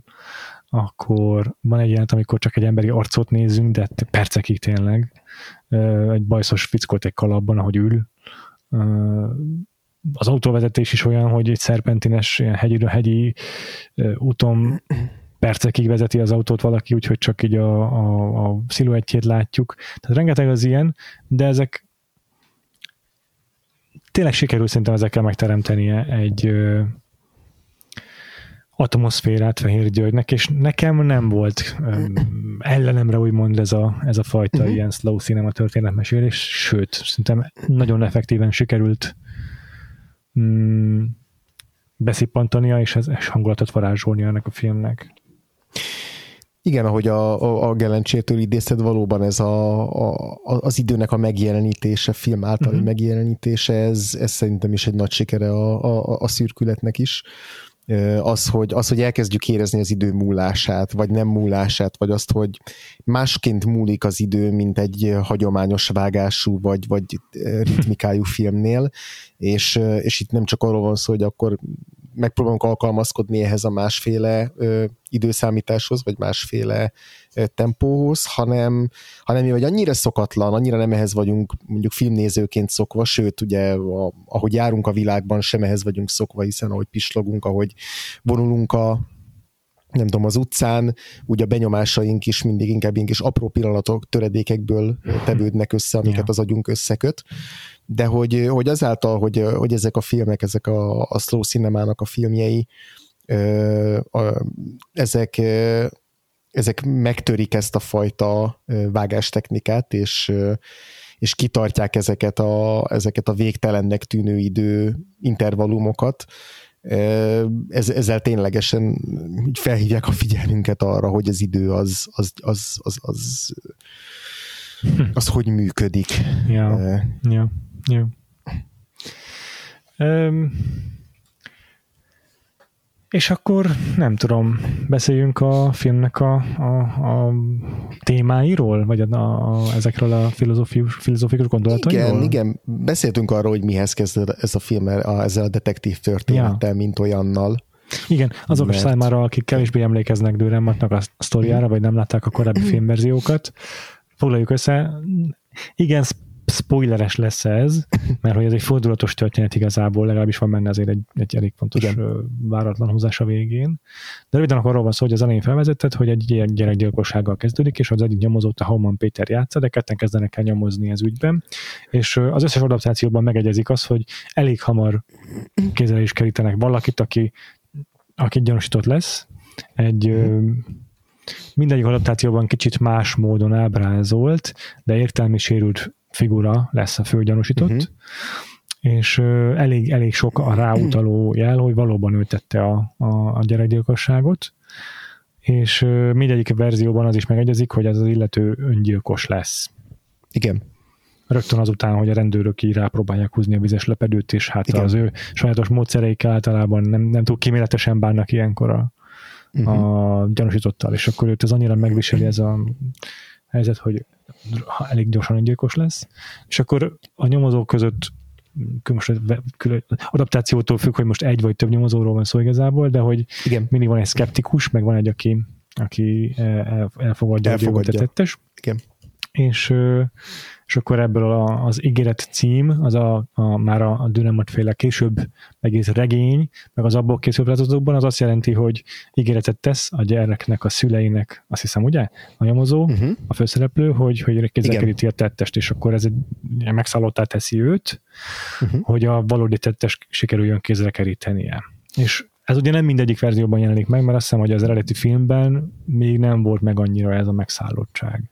akkor van egy jelent, amikor csak egy emberi arcot nézünk, de percekig tényleg. Egy bajszos fickót egy kalapban, ahogy ül. Az autóvezetés is olyan, hogy egy szerpentines, ilyen hegyi, hegyi úton percekig vezeti az autót valaki, úgyhogy csak így a, a, a sziluettjét látjuk. Tehát rengeteg az ilyen, de ezek tényleg sikerül szerintem ezekkel megteremtenie egy ö, atmoszférát Fehér Györgynek, és nekem nem volt ö, ellenemre úgymond ez a, ez a fajta uh-huh. ilyen slow cinema történetmesélés, sőt, szerintem nagyon effektíven sikerült mm, beszippantania, és, ez, és hangulatot varázsolnia ennek a filmnek. Igen, ahogy a, a, a Gelencsétől idézted, valóban ez a, a, az időnek a megjelenítése, film általi uh-huh. megjelenítése, ez, ez szerintem is egy nagy sikere a, a, a szürkületnek is. Az hogy, az, hogy elkezdjük érezni az idő múlását, vagy nem múlását, vagy azt, hogy másként múlik az idő, mint egy hagyományos vágású, vagy, vagy ritmikájú filmnél, és, és itt nem csak arról van szó, hogy akkor megpróbálunk alkalmazkodni ehhez a másféle ö, időszámításhoz, vagy másféle ö, tempóhoz, hanem, hanem mi vagy annyira szokatlan, annyira nem ehhez vagyunk mondjuk filmnézőként szokva, sőt, ugye a, ahogy járunk a világban, sem ehhez vagyunk szokva, hiszen ahogy pislogunk, ahogy vonulunk a, nem tudom, az utcán, úgy a benyomásaink is mindig inkább ilyen kis apró pillanatok, töredékekből tevődnek össze, amiket yeah. az agyunk összeköt. De hogy, hogy azáltal, hogy, hogy ezek a filmek, ezek a, a slow cinemának a filmjei, ezek, ezek megtörik ezt a fajta vágástechnikát, és, és kitartják ezeket a, ezeket a végtelennek tűnő idő intervallumokat, ez, ezzel ténylegesen felhívják a figyelmünket arra, hogy az idő az, az, az, az, az, az hogy működik. Ja, ja, ja. Um, és akkor nem tudom, beszéljünk a filmnek a, a, a témáiról, vagy a, a, ezekről a filozófikus, filozófikus gondolatairól? Igen, igen. Beszéltünk arról, hogy mihez kezd ez a film a, ezzel a detektív történettel, ja. mint olyannal. Igen, azok mert... számára, akik kevésbé emlékeznek Dürrenmattnak a sztoriára, vagy nem látták a korábbi filmverziókat, foglaljuk össze. Igen, spoileres lesz ez, mert hogy ez egy fordulatos történet igazából, legalábbis van benne azért egy, egy elég fontos Igen. váratlan húzás a végén. De röviden akkor arról van szó, hogy az elején felvezetett, hogy egy ilyen gyerekgyilkossággal kezdődik, és az egyik nyomozót a Hauman Péter játsza, de ketten kezdenek el nyomozni ez ügyben. És az összes adaptációban megegyezik az, hogy elég hamar kézzel is kerítenek valakit, aki, aki gyanúsított lesz, egy mm mindegyik adaptációban kicsit más módon ábrázolt, de értelmi sérült figura lesz a főgyanúsított, uh-huh. és uh, elég, elég sok a ráutaló jel, hogy valóban ő tette a, a, a gyerekgyilkosságot, és uh, mindegyik verzióban az is megegyezik, hogy ez az illető öngyilkos lesz. Igen. Rögtön azután, hogy a rendőrök így rápróbálják húzni a vizes lepedőt, és hát Igen. az ő sajátos módszereik általában nem, nem túl kíméletesen bánnak ilyenkor a, uh-huh. a gyanúsítottal, és akkor őt ez annyira megviseli ez a helyzet, hogy elég gyorsan gyilkos lesz, és akkor a nyomozók között most adaptációtól függ, hogy most egy vagy több nyomozóról van szó igazából, de hogy Igen. mindig van egy szkeptikus, meg van egy, aki, aki elfogadja, elfogadja. a tettes. Igen. És és akkor ebből a, az ígéret cím, az a, a már a, a Dünamat féle később egész regény, meg az abból készült változatokban, az azt jelenti, hogy ígéretet tesz a gyereknek, a szüleinek, azt hiszem, ugye? A nyomozó, uh-huh. a főszereplő, hogy, hogy kézzel a tettest, és akkor ez egy megszállottá teszi őt, uh-huh. hogy a valódi tettest sikerüljön kézre kerítenie. És ez ugye nem mindegyik verzióban jelenik meg, mert azt hiszem, hogy az eredeti filmben még nem volt meg annyira ez a megszállottság.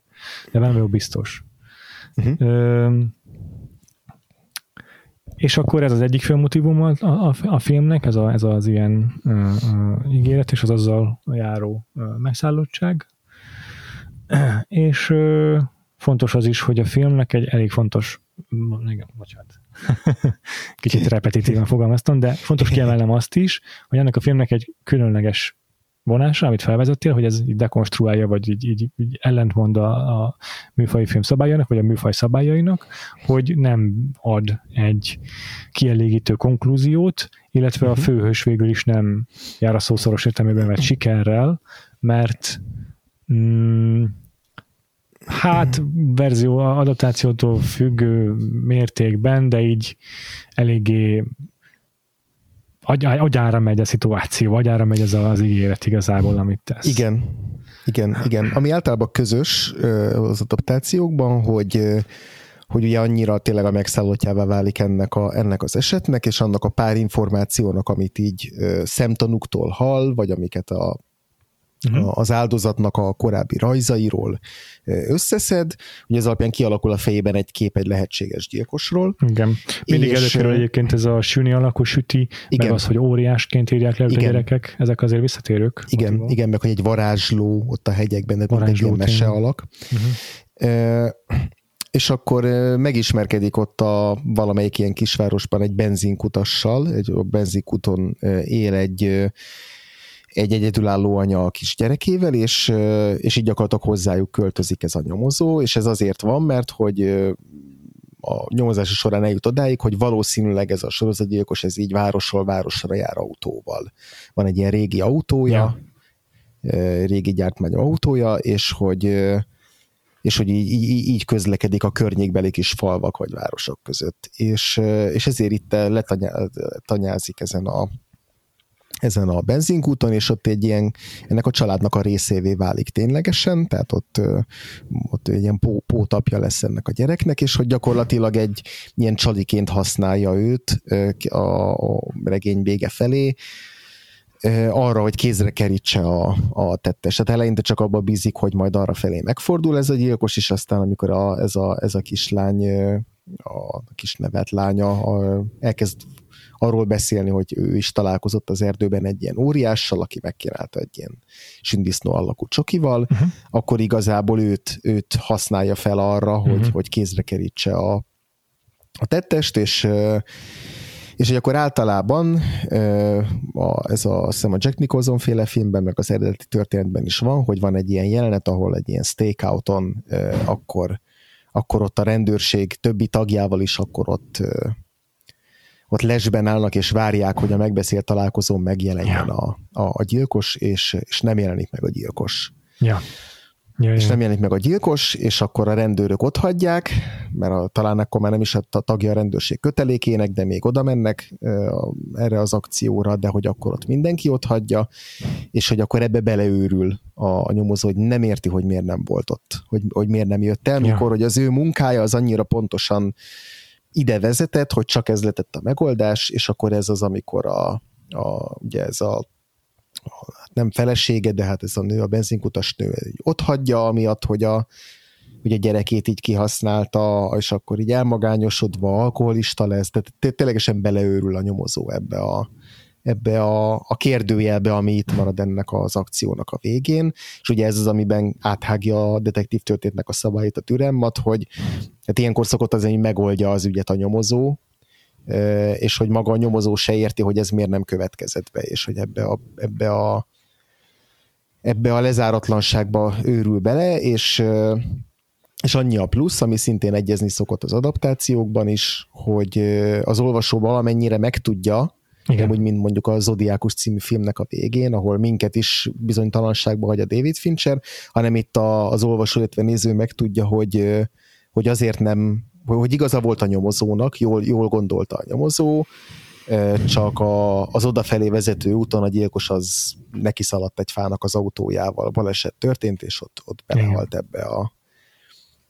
De nem vagyok biztos. Uh-huh. Ö, és akkor ez az egyik fő motivum a, a, a filmnek, ez, a, ez az ilyen uh, uh, ígéret, és az azzal járó uh, megszállottság. És uh, fontos az is, hogy a filmnek egy elég fontos igen, bocsánat. Kicsit repetitíven fogalmaztam, de fontos kiemelnem azt is, hogy ennek a filmnek egy különleges vonása, amit felvezettél, hogy ez így dekonstruálja, vagy így, így, így ellentmond a, a műfai film szabályainak, vagy a műfaj szabályainak, hogy nem ad egy kielégítő konklúziót, illetve a mhm. főhős végül is nem jár a szószoros értelmében vett sikerrel, mert mm, hát verzió adaptációtól függő mértékben, de így eléggé agy, agyára megy a szituáció, agyára megy ez az ígéret igazából, amit tesz. Igen, igen, igen. Ami általában közös az adaptációkban, hogy hogy ugye annyira tényleg a megszállottjává válik ennek, a, ennek az esetnek, és annak a pár információnak, amit így szemtanúktól hall, vagy amiket a uh-huh. az áldozatnak a korábbi rajzairól összeszed, ugye ez alapján kialakul a fejében egy kép egy lehetséges gyilkosról. Igen. Mindig és, előkerül egyébként ez a süni alakú süti, igen. meg az, hogy óriásként írják le a gyerekek, ezek azért visszatérők. Igen, motivon. igen, meg hogy egy varázsló ott a hegyekben, de egy ilyen mese alak. Uh-huh. és akkor megismerkedik ott a valamelyik ilyen kisvárosban egy benzinkutassal, egy benzinkuton él egy egy egyedülálló anya a kis gyerekével, és, és így gyakorlatilag hozzájuk költözik ez a nyomozó, és ez azért van, mert hogy a nyomozása során eljut odáig, hogy valószínűleg ez a sorozatgyilkos, ez így városról városra jár autóval. Van egy ilyen régi autója, ja. régi gyártmány autója, és hogy és hogy így, így, így közlekedik a környékbeli kis falvak vagy városok között. És, és ezért itt letanyázik ezen a, ezen a benzinkúton, és ott egy ilyen, ennek a családnak a részévé válik ténylegesen, tehát ott, ott egy ilyen pó, pótapja lesz ennek a gyereknek, és hogy gyakorlatilag egy ilyen csaliként használja őt a, a regény vége felé, arra, hogy kézre kerítse a, a tettes. Tehát eleinte csak abba bízik, hogy majd arra felé megfordul ez a gyilkos, és aztán amikor a, ez, a, ez a kislány, a kis nevet lánya a, elkezd arról beszélni, hogy ő is találkozott az erdőben egy ilyen óriással, aki megkínálta egy ilyen sündisznó alakú csokival, uh-huh. akkor igazából őt, őt használja fel arra, uh-huh. hogy, hogy kézre kerítse a, a tettest, és és hogy akkor általában a, ez a, azt hiszem a Jack Nicholson féle filmben, meg az eredeti történetben is van, hogy van egy ilyen jelenet, ahol egy ilyen stakeouton akkor, akkor ott a rendőrség többi tagjával is akkor ott ott lesben állnak és várják, hogy a megbeszélt találkozón megjelenjen ja. a, a, a gyilkos, és, és nem jelenik meg a gyilkos. Ja. Ja, és ja. nem jelenik meg a gyilkos, és akkor a rendőrök ott hagyják, mert a, talán akkor már nem is a tagja a rendőrség kötelékének, de még oda mennek erre az akcióra, de hogy akkor ott mindenki ott hagyja, és hogy akkor ebbe beleőrül a, a nyomozó, hogy nem érti, hogy miért nem volt ott, hogy, hogy miért nem jött el, mikor ja. hogy az ő munkája az annyira pontosan ide vezetett, hogy csak ez letett a megoldás, és akkor ez az, amikor a, a ugye ez a nem felesége, de hát ez a nő, a benzinkutas nő ott hagyja, amiatt, hogy a, a gyerekét így kihasználta, és akkor így elmagányosodva alkoholista lesz, tehát ténylegesen beleőrül a nyomozó ebbe a, ebbe a, a kérdőjelbe, ami itt marad ennek az akciónak a végén, és ugye ez az, amiben áthágja a detektív történetnek a szabályt, a türemmat, hogy hát ilyenkor szokott az, hogy megoldja az ügyet a nyomozó, és hogy maga a nyomozó se érti, hogy ez miért nem következett be, és hogy ebbe a, ebbe a, ebbe a lezáratlanságba őrül bele, és, és annyi a plusz, ami szintén egyezni szokott az adaptációkban is, hogy az olvasó valamennyire megtudja, igen. úgy, mint mondjuk a Zodiákus című filmnek a végén, ahol minket is bizonytalanságba hagy a David Fincher, hanem itt a, az olvasó, illetve néző megtudja, hogy, hogy azért nem, hogy igaza volt a nyomozónak, jól, jól gondolta a nyomozó, csak a, az odafelé vezető úton a gyilkos az neki szaladt egy fának az autójával, baleset történt, és ott, ott belehalt ebbe a,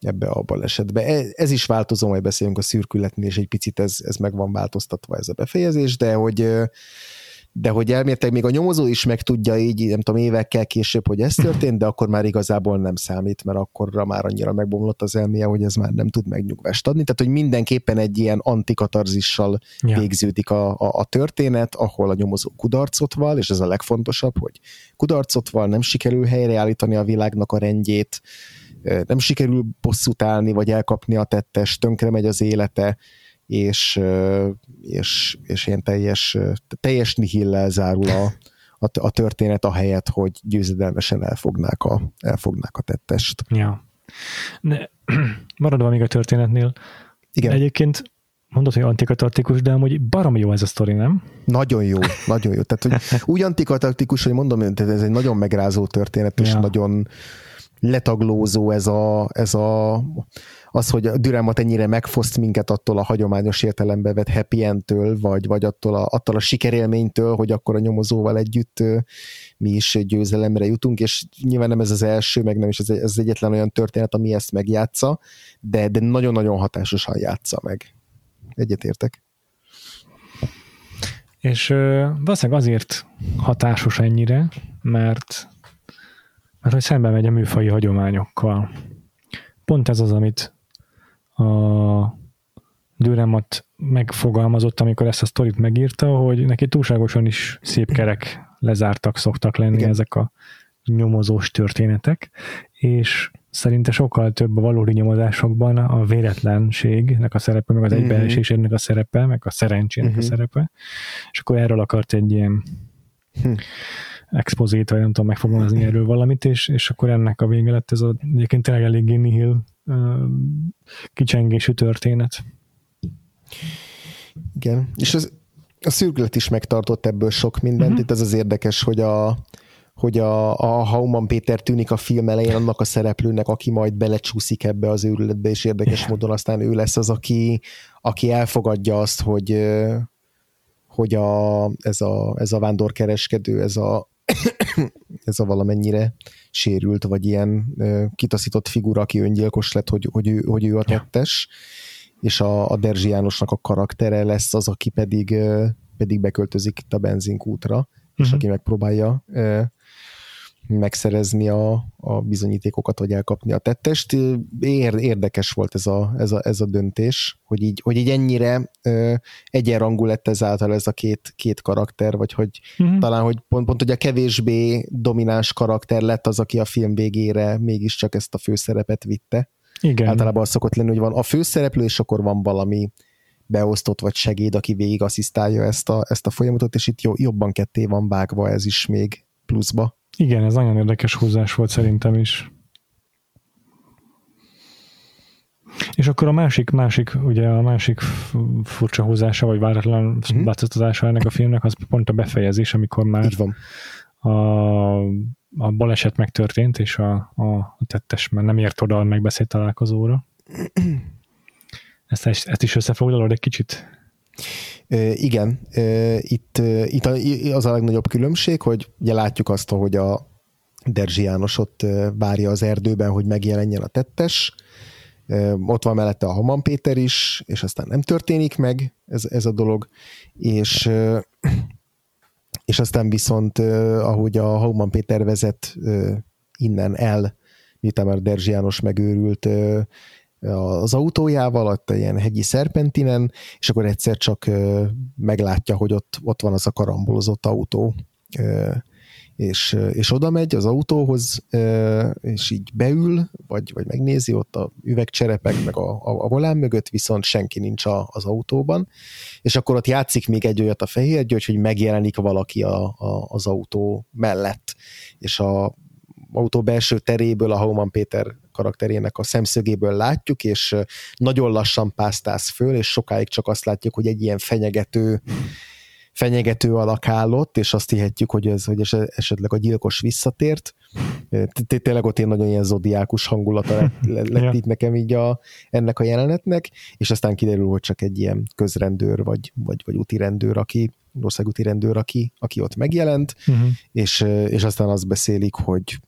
ebbe a balesetbe. E, ez is változó, majd beszélünk a szürkületnél, és egy picit ez, ez meg van változtatva ez a befejezés, de hogy de hogy elméletileg még a nyomozó is meg tudja így, nem tudom, évekkel később, hogy ez történt, de akkor már igazából nem számít, mert akkorra már annyira megbomlott az elméje, hogy ez már nem tud megnyugvást adni. Tehát, hogy mindenképpen egy ilyen antikatarzissal ja. végződik a, a, a történet, ahol a nyomozó kudarcot val, és ez a legfontosabb, hogy kudarcot val, nem sikerül helyreállítani a világnak a rendjét, nem sikerül bosszút állni, vagy elkapni a tettes, tönkre megy az élete, és, és, és ilyen teljes, teljes nihillel zárul a, a, a történet a helyet, hogy győzedelmesen elfognák a, elfognák a tettest. Ja. De, maradva még a történetnél, Igen. egyébként mondod, hogy antikatartikus, de amúgy barom jó ez a sztori, nem? Nagyon jó, nagyon jó. Tehát, hogy úgy antikatartikus, hogy mondom, hogy ez egy nagyon megrázó történet, és ja. nagyon letaglózó ez a, ez a az, hogy a Düremat ennyire megfoszt minket attól a hagyományos értelembe vett happy end-től, vagy, vagy attól a, attól a sikerélménytől, hogy akkor a nyomozóval együtt mi is győzelemre jutunk, és nyilván nem ez az első, meg nem is ez, ez egyetlen olyan történet, ami ezt megjátsza, de, de nagyon-nagyon hatásosan játsza meg. Egyetértek. És ö, valószínűleg azért hatásos ennyire, mert mert hogy szembe megy a műfai hagyományokkal. Pont ez az, amit a Düremat megfogalmazott, amikor ezt a sztorit megírta, hogy neki túlságosan is szép kerek lezártak szoktak lenni Igen. ezek a nyomozós történetek, és szerinte sokkal több a valódi nyomozásokban a véletlenségnek a szerepe, meg az mm-hmm. egybeesésének a szerepe, meg a szerencsének mm-hmm. a mhm. szerepe, és akkor erről akart egy ilyen hm expozét, vagy nem tudom megfogalmazni erről valamit, és, és akkor ennek a vége lett ez a egyébként tényleg eléggé nihil kicsengésű történet. Igen, és az, a szürkület is megtartott ebből sok mindent. Uh-huh. Itt ez az érdekes, hogy a, hogy a, a Hauman Péter tűnik a film elején annak a szereplőnek, aki majd belecsúszik ebbe az őrületbe, és érdekes yeah. módon aztán ő lesz az, aki, aki elfogadja azt, hogy, hogy a, ez, a, ez a vándorkereskedő, ez a, ez a valamennyire sérült, vagy ilyen kitaszított figura, aki öngyilkos lett, hogy, hogy, ő, hogy ő a tettes, és a, a Derzsi Jánosnak a karaktere lesz az, aki pedig, pedig beköltözik itt a benzinkútra, uh-huh. és mhm. aki megpróbálja megszerezni a, a bizonyítékokat, vagy elkapni a tettest. Érdekes volt ez a, ez a, ez a döntés, hogy így, hogy így ennyire ö, egyenrangú lett ezáltal ez a két, két karakter, vagy hogy uh-huh. talán, hogy pont, pont hogy a kevésbé domináns karakter lett az, aki a film végére mégiscsak ezt a főszerepet vitte. Igen. Általában az szokott lenni, hogy van a főszereplő, és akkor van valami beosztott vagy segéd, aki végig asszisztálja ezt a, ezt a folyamatot, és itt jobban ketté van vágva ez is még pluszba. Igen, ez nagyon érdekes húzás volt szerintem is. És akkor a másik, másik, ugye a másik furcsa húzása, vagy váratlan mm-hmm. változtatása ennek a filmnek, az pont a befejezés, amikor már van. A, a baleset megtörtént, és a, a tettes már nem ért oda a megbeszélt találkozóra. Ezt, ezt is összefoglalod egy kicsit? Igen, itt, itt az a legnagyobb különbség, hogy ugye látjuk azt, hogy a Derzsi János ott várja az erdőben, hogy megjelenjen a tettes, ott van mellette a Haman Péter is, és aztán nem történik meg ez, ez a dolog, és, és aztán viszont, ahogy a Haman Péter vezet innen el, miután már Derzsi János megőrült, az autójával, ott ilyen hegyi szerpentinen, és akkor egyszer csak meglátja, hogy ott, ott van az a karambolozott autó, és, és oda megy az autóhoz, és így beül, vagy, vagy megnézi ott a üvegcserepek, meg a, a, a volán mögött, viszont senki nincs a, az autóban, és akkor ott játszik még egy olyat a fehér györgy, hogy megjelenik valaki a, a, az autó mellett, és a autó belső teréből a Hauman Péter karakterének a szemszögéből látjuk, és nagyon lassan pásztász föl, és sokáig csak azt látjuk, hogy egy ilyen fenyegető fenyegető alak állott, és azt hihetjük, hogy ez hogy esetleg a gyilkos visszatért. Tényleg ott én nagyon ilyen zodiákus hangulata lett, itt nekem így a, ennek a jelenetnek, és aztán kiderül, hogy csak egy ilyen közrendőr, vagy, vagy, vagy úti rendőr, aki országúti rendőr, aki, aki ott megjelent, uh-huh. és, és aztán azt beszélik, hogy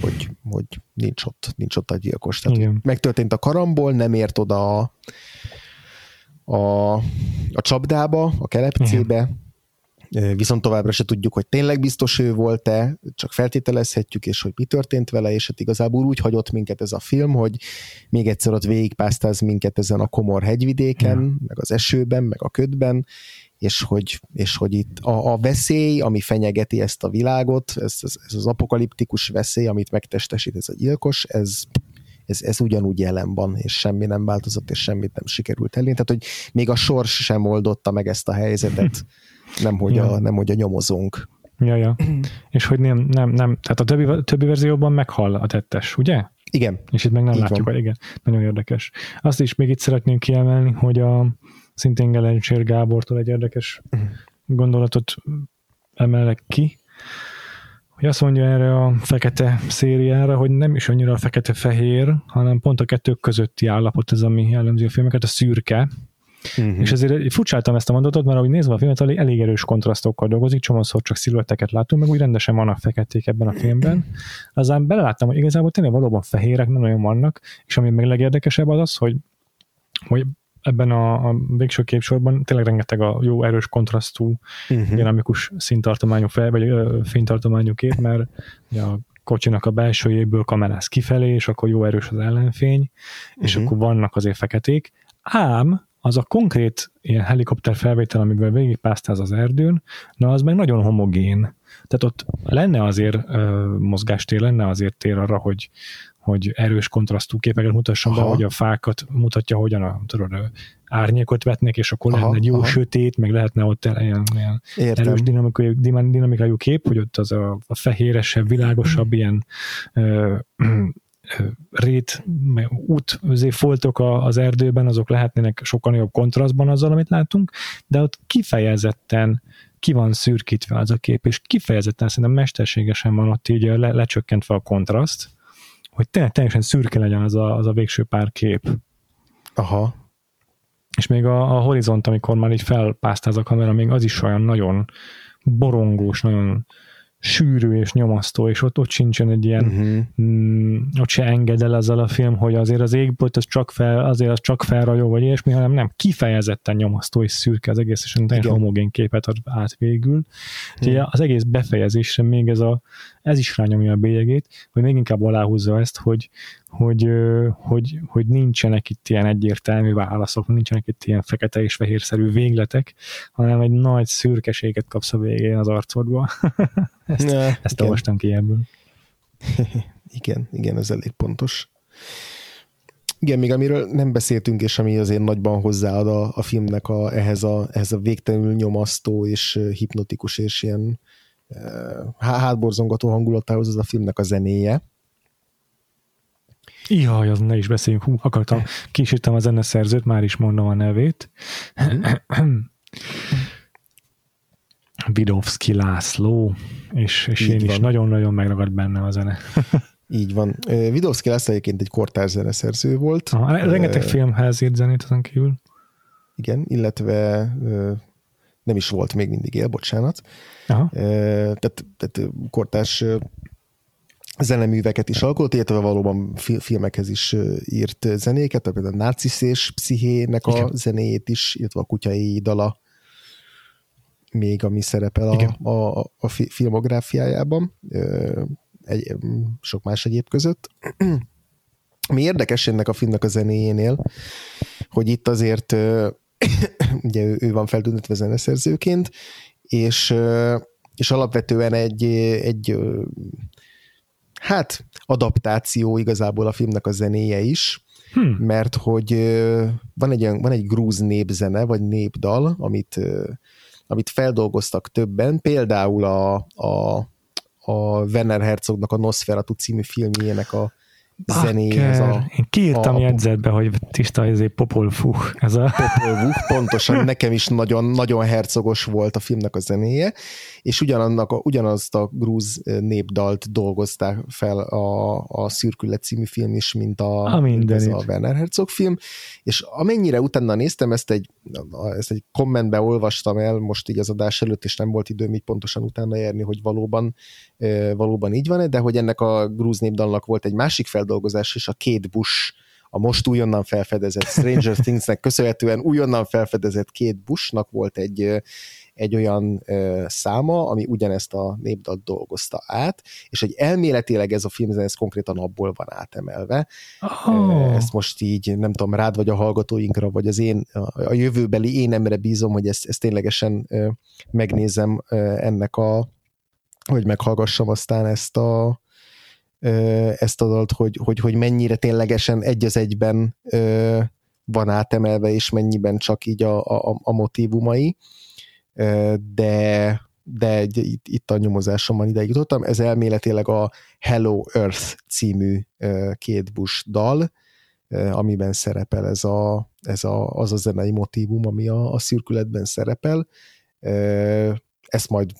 hogy, hogy nincs, ott, nincs ott a gyilkos. Tehát Igen. megtörtént a karambol, nem ért oda a, a, a csapdába, a kelepcébe, Igen. viszont továbbra se tudjuk, hogy tényleg biztos ő volt-e, csak feltételezhetjük, és hogy mi történt vele, és hát igazából úgy hagyott minket ez a film, hogy még egyszer ott végigpásztáz minket ezen a komor hegyvidéken, Igen. meg az esőben, meg a ködben, és hogy, és hogy itt a, a veszély, ami fenyegeti ezt a világot, ez, ez, ez az apokaliptikus veszély, amit megtestesít ez a gyilkos, ez, ez, ez ugyanúgy jelen van, és semmi nem változott, és semmit nem sikerült elérni. Tehát, hogy még a sors sem oldotta meg ezt a helyzetet, nem hogy, ja. a, nem, hogy a nyomozónk. Ja, ja. és hogy nem, nem, nem, tehát a többi, többi verzióban meghal a tettes, ugye? Igen. És itt meg nem Így látjuk, van. igen. Nagyon érdekes. Azt is még itt szeretném kiemelni, hogy a, szintén Gelencsér Gábortól egy érdekes gondolatot emelek ki, hogy azt mondja erre a fekete szériára, hogy nem is annyira a fekete-fehér, hanem pont a kettők közötti állapot ez, ami jellemzi a filmeket, a szürke. Uh-huh. És ezért furcsáltam ezt a mondatot, mert ahogy nézve a filmet, elég, elég erős kontrasztokkal dolgozik, csomószor csak sziluetteket látunk, meg úgy rendesen vannak feketék ebben a filmben. Aztán beleláttam, hogy igazából tényleg valóban fehérek nem nagyon vannak, és ami még legérdekesebb az az, hogy hogy ebben a, a végső képsorban tényleg rengeteg a jó erős kontrasztú uh-huh. dinamikus színtartományú fel, vagy ö, fénytartományú kép, mert ugye a kocsinak a belsőjéből kameráz kifelé, és akkor jó erős az ellenfény, uh-huh. és mhm. akkor vannak azért feketék. Ám az a konkrét ilyen helikopter felvétel, amivel végigpásztáz az erdőn, na az meg nagyon homogén. Tehát ott lenne azért ö, mozgástér, lenne azért tér arra, hogy, hogy erős kontrasztú képeket mutasson aha. be, hogy a fákat mutatja, hogyan a, tudod, árnyékot vetnek, és akkor aha, lenne egy jó aha. sötét, meg lehetne ott ilyen, ilyen erős dinamikai, dinamikai kép, hogy ott az a, a fehéresebb, világosabb, ilyen ö, rét, út, foltok az erdőben, azok lehetnének sokkal nagyobb kontrasztban azzal, amit látunk, de ott kifejezetten ki van szürkítve az a kép, és kifejezetten szerintem mesterségesen van ott így le, lecsökkentve a kontraszt, hogy tényleg teljesen szürke legyen az a, az a végső pár kép. Aha. És még a, a horizont, amikor már így felpásztáz a kamera, még az is olyan nagyon borongós, nagyon sűrű és nyomasztó, és ott, ott sincsen egy ilyen, uh-huh. mm, ott se enged el ezzel a film, hogy azért az égbolt az csak fel, azért az csak felrajó, vagy ilyesmi, hanem nem, kifejezetten nyomasztó és szürke az egész, és teljesen homogén képet ad át végül. Uh-huh. az egész befejezésre még ez, a, ez is rányomja a bélyegét, hogy még inkább aláhúzza ezt, hogy, hogy, hogy, hogy nincsenek itt ilyen egyértelmű válaszok, nincsenek itt ilyen fekete és fehérszerű végletek, hanem egy nagy szürkeséget kapsz a végén az arcodba. ezt ne, ezt olvastam ki ebből. igen, igen, ez elég pontos. Igen, még amiről nem beszéltünk, és ami azért nagyban hozzáad a, a filmnek a, ehhez, a, ehhez a végtelenül nyomasztó és hipnotikus és ilyen hátborzongató hangulatához az a filmnek a zenéje Jaj, az ne is beszéljünk. Hú, akartam, kísértem a zeneszerzőt, már is mondom a nevét. Vidovszki László, és, és én van. is nagyon-nagyon megragad benne a zene. Így van. Vidovszki László egyébként egy kortárs zeneszerző volt. Aha, rengeteg filmhez írt zenét azon kívül. Igen, illetve nem is volt, még mindig él, bocsánat. Aha. Tehát, tehát kortárs zeneműveket is alkotott, illetve valóban filmekhez is írt zenéket, például a Narcisz és Pszichének a Igen. zenéjét is, illetve a Kutyai dala még, ami szerepel a, a, a filmográfiájában, egy, sok más egyéb között. Mi érdekes ennek a filmnek a zenéjénél, hogy itt azért ugye ő, ő van feltüntetve zeneszerzőként, és, és alapvetően egy, egy hát adaptáció igazából a filmnek a zenéje is, hmm. mert hogy van egy, van egy grúz népzene, vagy népdal, amit, amit feldolgoztak többen, például a, a, a Werner Herzognak a Nosferatu című filmjének a zenéhez. A, Én kiírtam a, jegyzetbe, hogy tiszta ez egy popolfuh. Ez a... Popolvuh, pontosan nekem is nagyon, nagyon hercogos volt a filmnek a zenéje, és ugyanannak a, ugyanazt a grúz népdalt dolgozták fel a, a Szürkület című film is, mint a, a, mint ez a Werner Herzog film, és amennyire utána néztem, ezt egy, ezt egy kommentbe olvastam el most így az adás előtt, és nem volt időm így pontosan utána érni, hogy valóban, valóban így van-e, de hogy ennek a grúz népdalnak volt egy másik feldolgozás, és a két Bush a most újonnan felfedezett Stranger Thingsnek köszönhetően újonnan felfedezett két Bushnak volt egy, egy olyan ö, száma, ami ugyanezt a népdalt dolgozta át, és egy elméletileg ez a film, ez konkrétan abból van átemelve. Oh. Ezt most így, nem tudom, rád vagy a hallgatóinkra, vagy az én, a, a jövőbeli énemre bízom, hogy ezt, ezt ténylegesen ö, megnézem ö, ennek a, hogy meghallgassam aztán ezt a, ezt a dalt, hogy, hogy, hogy mennyire ténylegesen egy az egyben van átemelve, és mennyiben csak így a, a, a motivumai de, de itt, itt a nyomozásomban ideig jutottam. Ez elméletileg a Hello Earth című két Bush dal, amiben szerepel ez, a, ez a, az a zenei motivum, ami a, a szürkületben szerepel. Ezt majd,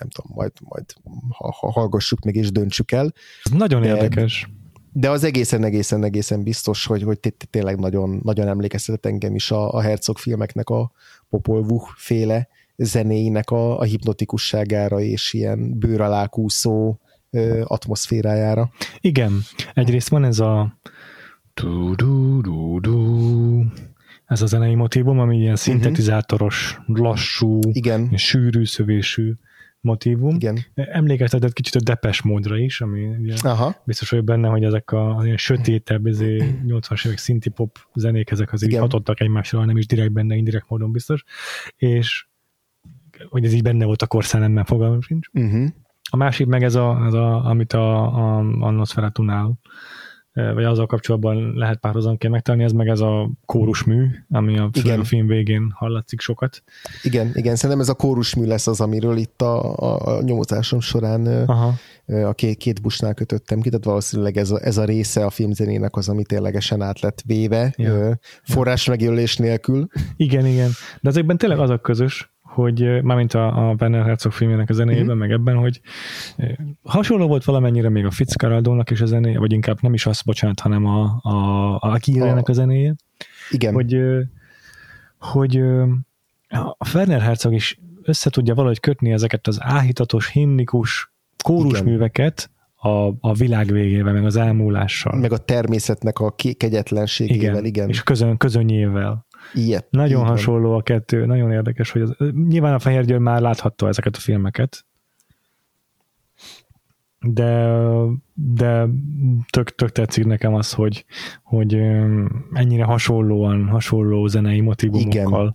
nem tudom, majd, majd ha, ha hallgassuk meg és döntsük el. Ez nagyon de, érdekes. De az egészen, egészen, egészen biztos, hogy, hogy tényleg nagyon, nagyon emlékeztetett engem is a, a Herzog filmeknek a Popol Vuh féle zenéinek a, a hipnotikusságára és ilyen bőr alá kúszó ö, atmoszférájára. Igen, egyrészt van ez a du, du, du, du, ez a zenei motivum, ami ilyen mhm. szintetizátoros, lassú, Igen. sűrű szövésű motivum. Igen. Emlékeztetett kicsit a depes módra is, ami ugye Aha. biztos vagyok benne, hogy ezek a, az ilyen sötétebb, 80-as évek szinti pop zenék, ezek azért Igen. hatottak egymásra, nem is direkt benne, indirekt módon biztos. És hogy ez így benne volt a korszánemben, fogalmam sincs. Uh-huh. A másik meg ez, a, ez a, amit a, a, a Nosferatu-nál vagy azzal kapcsolatban lehet párhuzamként megtalálni, ez meg ez a kórusmű, ami a igen. film végén hallatszik sokat. Igen, igen, szerintem ez a kórusmű lesz az, amiről itt a, a, a nyomozásom során Aha. a két, két busnál kötöttem ki, tehát valószínűleg ez a, ez a része a filmzenének az, ami ténylegesen át lett véve, ja. forrás megjelölés nélkül. Igen, igen, de ezekben tényleg az a közös, hogy mármint a, a Werner Herzog filmjének a zenéjében, uh-huh. meg ebben, hogy hasonló volt valamennyire még a Fitzcarraldónak is a zenéje, vagy inkább nem is az, bocsánat, hanem a, a, a Akirének a zenéje. Igen. Hogy, hogy a Werner Herzog is össze tudja valahogy kötni ezeket az áhítatos, himnikus kórusműveket a, a világ végével, meg az elmúlással. Meg a természetnek a kegyetlenségével, igen. igen. És közön, közönyével. Ilyet, nagyon hasonló a kettő, nagyon érdekes, hogy az, nyilván a Fehér Győr már láthatta ezeket a filmeket, de, de tök, tök tetszik nekem az, hogy, hogy ennyire hasonlóan, hasonló zenei motivumokkal Igen.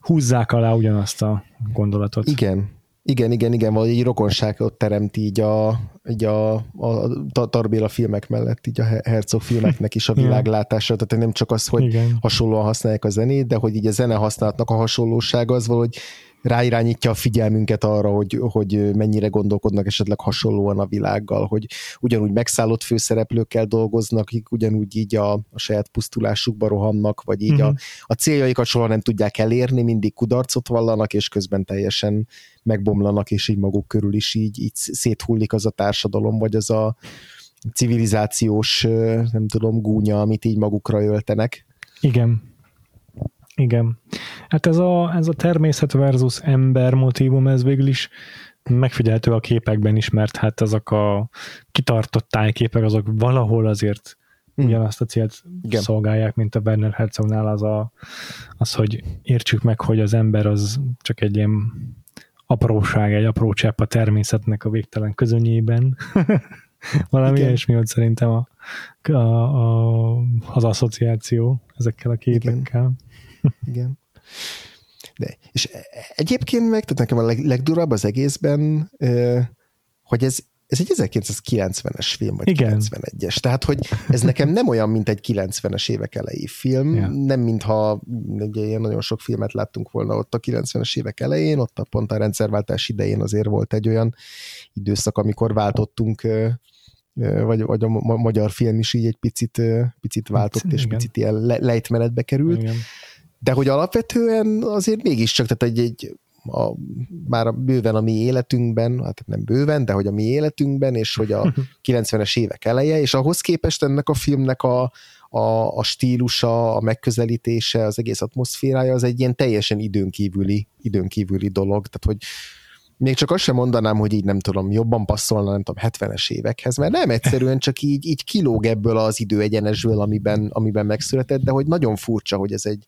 húzzák alá ugyanazt a gondolatot. Igen, igen, igen, igen, vagy egy rokonságot teremt így a, így a, a Tarbéla filmek mellett, így a Herzog filmeknek is a világlátása, tehát nem csak az, hogy igen. hasonlóan használják a zenét, de hogy így a zene használatnak a hasonlósága az valahogy ráirányítja a figyelmünket arra, hogy, hogy mennyire gondolkodnak esetleg hasonlóan a világgal, hogy ugyanúgy megszállott főszereplőkkel dolgoznak, akik ugyanúgy így a, a saját pusztulásukba rohannak, vagy így mm-hmm. a, mhm. a céljaikat soha nem tudják elérni, mindig kudarcot vallanak, és közben teljesen megbomlanak, és így maguk körül is így, így széthullik az a társadalom, vagy az a civilizációs, nem tudom, gúnya, amit így magukra öltenek. Igen, igen. Hát ez a, ez a természet versus ember motivum, ez végül is megfigyelhető a képekben is, mert hát azok a kitartott tájképek, azok valahol azért hmm. ugyanazt a célt Igen. szolgálják, mint a Werner Herzognál az, a, az, hogy értsük meg, hogy az ember az csak egy ilyen apróság, egy apró csepp a természetnek a végtelen közönyében. Valami Igen. ilyesmi, hogy szerintem a, a, a, az asszociáció ezekkel a képekkel. Igen. Igen. De, és egyébként meg, tehát nekem a leg, legdurabb az egészben, hogy ez, ez egy 1990-es film, vagy Igen. 91-es. Tehát, hogy ez nekem nem olyan, mint egy 90-es évek elejé film, ja. nem mintha ugye ilyen nagyon sok filmet láttunk volna ott a 90-es évek elején, ott a pont a rendszerváltás idején azért volt egy olyan időszak, amikor váltottunk vagy, vagy a magyar film is így egy picit, picit váltott, hát, és igen. picit ilyen lejtmenetbe került. Igen de hogy alapvetően azért mégiscsak, tehát egy, egy a, már bőven a mi életünkben, hát nem bőven, de hogy a mi életünkben, és hogy a 90-es évek eleje, és ahhoz képest ennek a filmnek a, a, a stílusa, a megközelítése, az egész atmoszférája, az egy ilyen teljesen időnkívüli, időnkívüli dolog, tehát hogy még csak azt sem mondanám, hogy így nem tudom, jobban passzolna, nem tudom, 70-es évekhez, mert nem egyszerűen csak így, így kilóg ebből az időegyenesből, amiben, amiben megszületett, de hogy nagyon furcsa, hogy ez egy,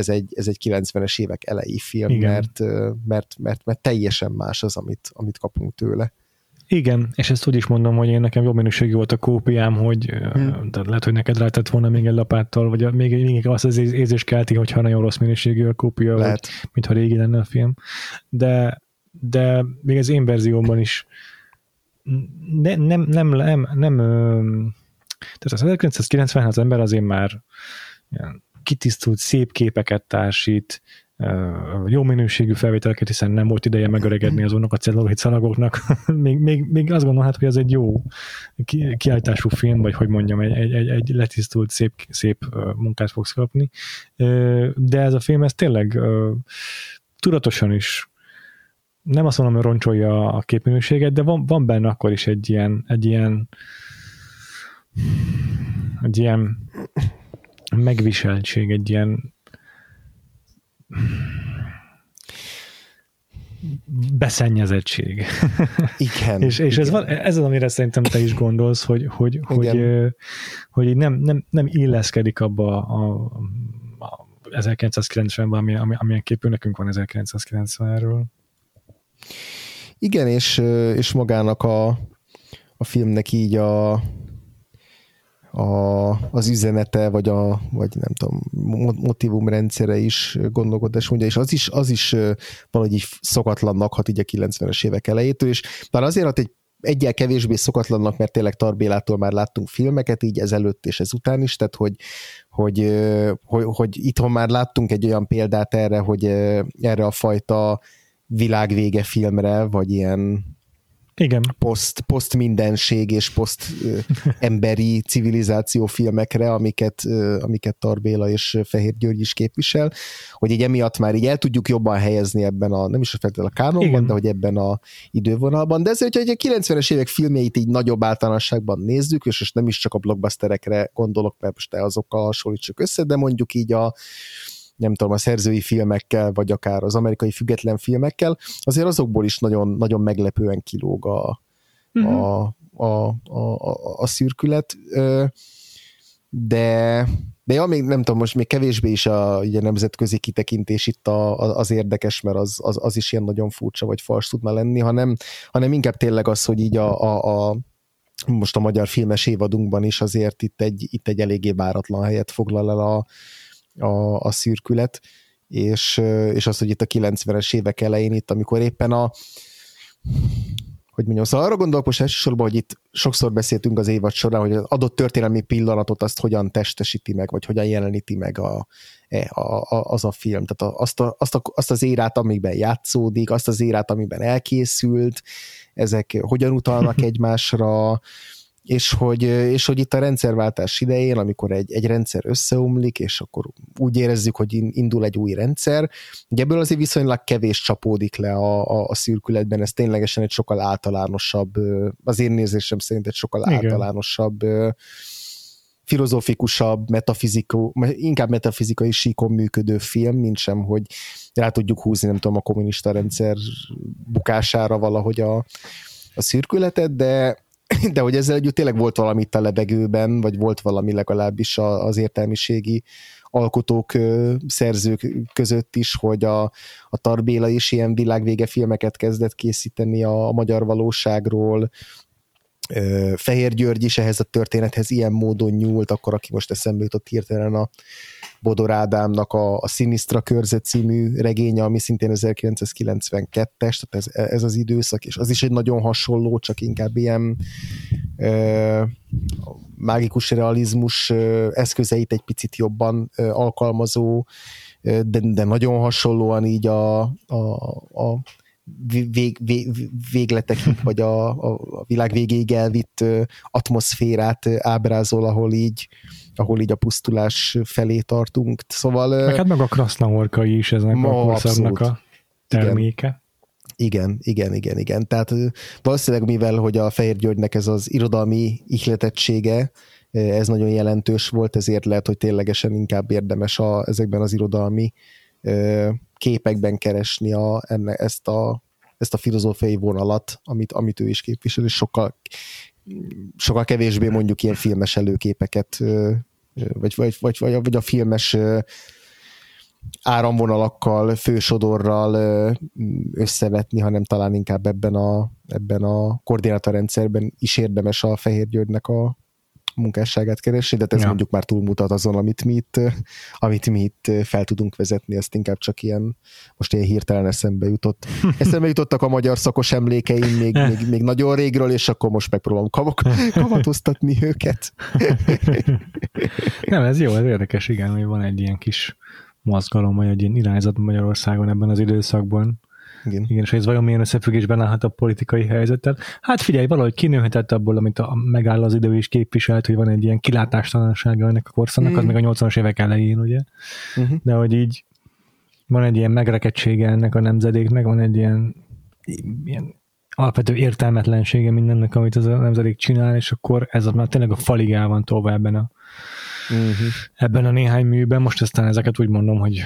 ez egy, ez egy 90-es évek elejé film, mert, mert, mert, mert teljesen más az, amit, amit kapunk tőle. Igen, és ezt úgy is mondom, hogy én nekem jobb minőségű volt a kópiám, hogy hmm. tehát lehet, hogy neked rátett volna még egy lapáttal, vagy még, még azt az érzés kelti, hogyha nagyon rossz minőségű a kópia, lehet. vagy mintha régi lenne a film. De, de még az én verziómban is ne, nem, nem, nem, nem, tehát az 1990 az ember azért már ilyen kitisztult, szép képeket társít, jó minőségű felvételeket, hiszen nem volt ideje megöregedni azonnak a celluloid szalagoknak. még, még, még azt gondolhat, hogy ez egy jó kiállítású film, vagy hogy mondjam, egy, egy, egy letisztult, szép, szép munkát fogsz kapni. De ez a film, ez tényleg tudatosan is nem azt mondom, hogy roncsolja a képminőséget, de van, van benne akkor is egy ilyen, egy ilyen egy ilyen megviseltség, egy ilyen beszennyezettség. Igen. és és igen. Ez, van, ez az, amire szerintem te is gondolsz, hogy, hogy, hogy, hogy nem, nem, nem illeszkedik abba a, a 1990-ben, ami, ami, amilyen képű nekünk van 1990-ről. Igen, és, és magának a, a filmnek így a, a, az üzenete, vagy, a, vagy nem tudom, motivum rendszere is gondolkodás mondja, és az is, az is valahogy így szokatlannak hat így a 90-es évek elejétől, és talán azért hat egy egyel kevésbé szokatlannak, mert tényleg Tarbélától már láttunk filmeket, így ezelőtt és ezután is, tehát hogy, hogy, hogy, hogy itthon már láttunk egy olyan példát erre, hogy erre a fajta világvége filmre, vagy ilyen igen. Post, post mindenség és post emberi civilizáció filmekre, amiket, amiket Tarbéla és Fehér György is képvisel, hogy így emiatt már így el tudjuk jobban helyezni ebben a, nem is a a kánonban, Igen. de hogy ebben a idővonalban. De ezért, hogy a 90-es évek filmjeit így nagyobb általánosságban nézzük, és most nem is csak a blockbusterekre gondolok, mert most azokkal hasonlítsuk össze, de mondjuk így a nem tudom, a szerzői filmekkel, vagy akár az amerikai független filmekkel, azért azokból is nagyon, nagyon meglepően kilóg a, uh-huh. a, a, a, a, szürkület, de de ja, még nem tudom, most még kevésbé is a ugye, nemzetközi kitekintés itt a, a, az érdekes, mert az, az, az is ilyen nagyon furcsa, vagy fals tudna lenni, hanem, hanem inkább tényleg az, hogy így a, a, a most a magyar filmes évadunkban is azért itt egy, itt egy eléggé váratlan helyet foglal el a, a, a szürkület, és, és az, hogy itt a 90-es évek elején, itt amikor éppen a hogy mondjam, szóval arra gondolok most elsősorban, hogy itt sokszor beszéltünk az évad során, hogy az adott történelmi pillanatot azt hogyan testesíti meg, vagy hogyan jeleníti meg a, e, a, a, az a film. Tehát azt, a, azt, a, azt az érát, amiben játszódik, azt az érát, amiben elkészült, ezek hogyan utalnak egymásra, és hogy, és hogy itt a rendszerváltás idején, amikor egy, egy rendszer összeomlik, és akkor úgy érezzük, hogy indul egy új rendszer, ugye ebből azért viszonylag kevés csapódik le a, a, a szürkületben, ez ténylegesen egy sokkal általánosabb, az én nézésem szerint egy sokkal Igen. általánosabb filozofikusabb, metafizikó, inkább metafizikai síkon működő film, mint sem, hogy rá tudjuk húzni, nem tudom, a kommunista rendszer bukására valahogy a, a szürkületet, de, de hogy ezzel együtt tényleg volt valami itt a levegőben, vagy volt valami legalábbis az értelmiségi alkotók, szerzők között is, hogy a, a Tarbéla is ilyen világvége filmeket kezdett készíteni a, a magyar valóságról, Fehér György is ehhez a történethez ilyen módon nyúlt, akkor aki most eszembe jutott hirtelen a Bodor Ádámnak a, a Sinistra körzet című regénye, ami szintén 1992-es, tehát ez, ez az időszak, és az is egy nagyon hasonló, csak inkább ilyen ö, mágikus realizmus ö, eszközeit egy picit jobban ö, alkalmazó, de, de nagyon hasonlóan így a, a, a vég, vég, végletekig, vagy a, a, világ végéig elvitt atmoszférát ábrázol, ahol így, ahol így a pusztulás felé tartunk. Szóval... Hát meg a Krasznahorkai is eznek ma, a korszaknak a terméke. Igen. Igen, igen, igen, Tehát valószínűleg mivel, hogy a Fehér Györgynek ez az irodalmi ihletettsége, ez nagyon jelentős volt, ezért lehet, hogy ténylegesen inkább érdemes a, ezekben az irodalmi képekben keresni a, enne, ezt, a, ezt a filozófiai vonalat, amit, amit ő is képvisel, és sokkal, sokkal kevésbé mondjuk ilyen filmes előképeket, vagy, vagy, vagy, vagy, a filmes áramvonalakkal, fősodorral összevetni, hanem talán inkább ebben a, ebben a koordinátorrendszerben is érdemes a Fehér Györgynek a, munkásságát keresni, de ez ja. mondjuk már túlmutat azon, amit mi, itt, amit mi itt fel tudunk vezetni, ezt inkább csak ilyen, most ilyen hirtelen eszembe jutott. Eszembe jutottak a magyar szakos emlékeim még, még, még nagyon régről, és akkor most megpróbálom kavak, kavatoztatni őket. Nem, ez jó, ez érdekes, igen, hogy van egy ilyen kis mozgalom, vagy egy ilyen irányzat Magyarországon ebben az időszakban. Igen. Igen, és ez vajon milyen összefüggésben állhat a politikai helyzettel? Hát figyelj, valahogy kinőhetett abból, amit a, megáll az idő is képviselt, hogy van egy ilyen kilátástalansága ennek a korszaknak, mm. az még a 80-as évek elején, ugye? Uh-huh. De hogy így van egy ilyen megrekedtsége ennek a nemzedéknek, van egy ilyen, ilyen alapvető értelmetlensége mindennek, amit az a nemzedék csinál, és akkor ez már tényleg a falig el van tolva ebben a, uh-huh. ebben a néhány műben. Most aztán ezeket úgy mondom, hogy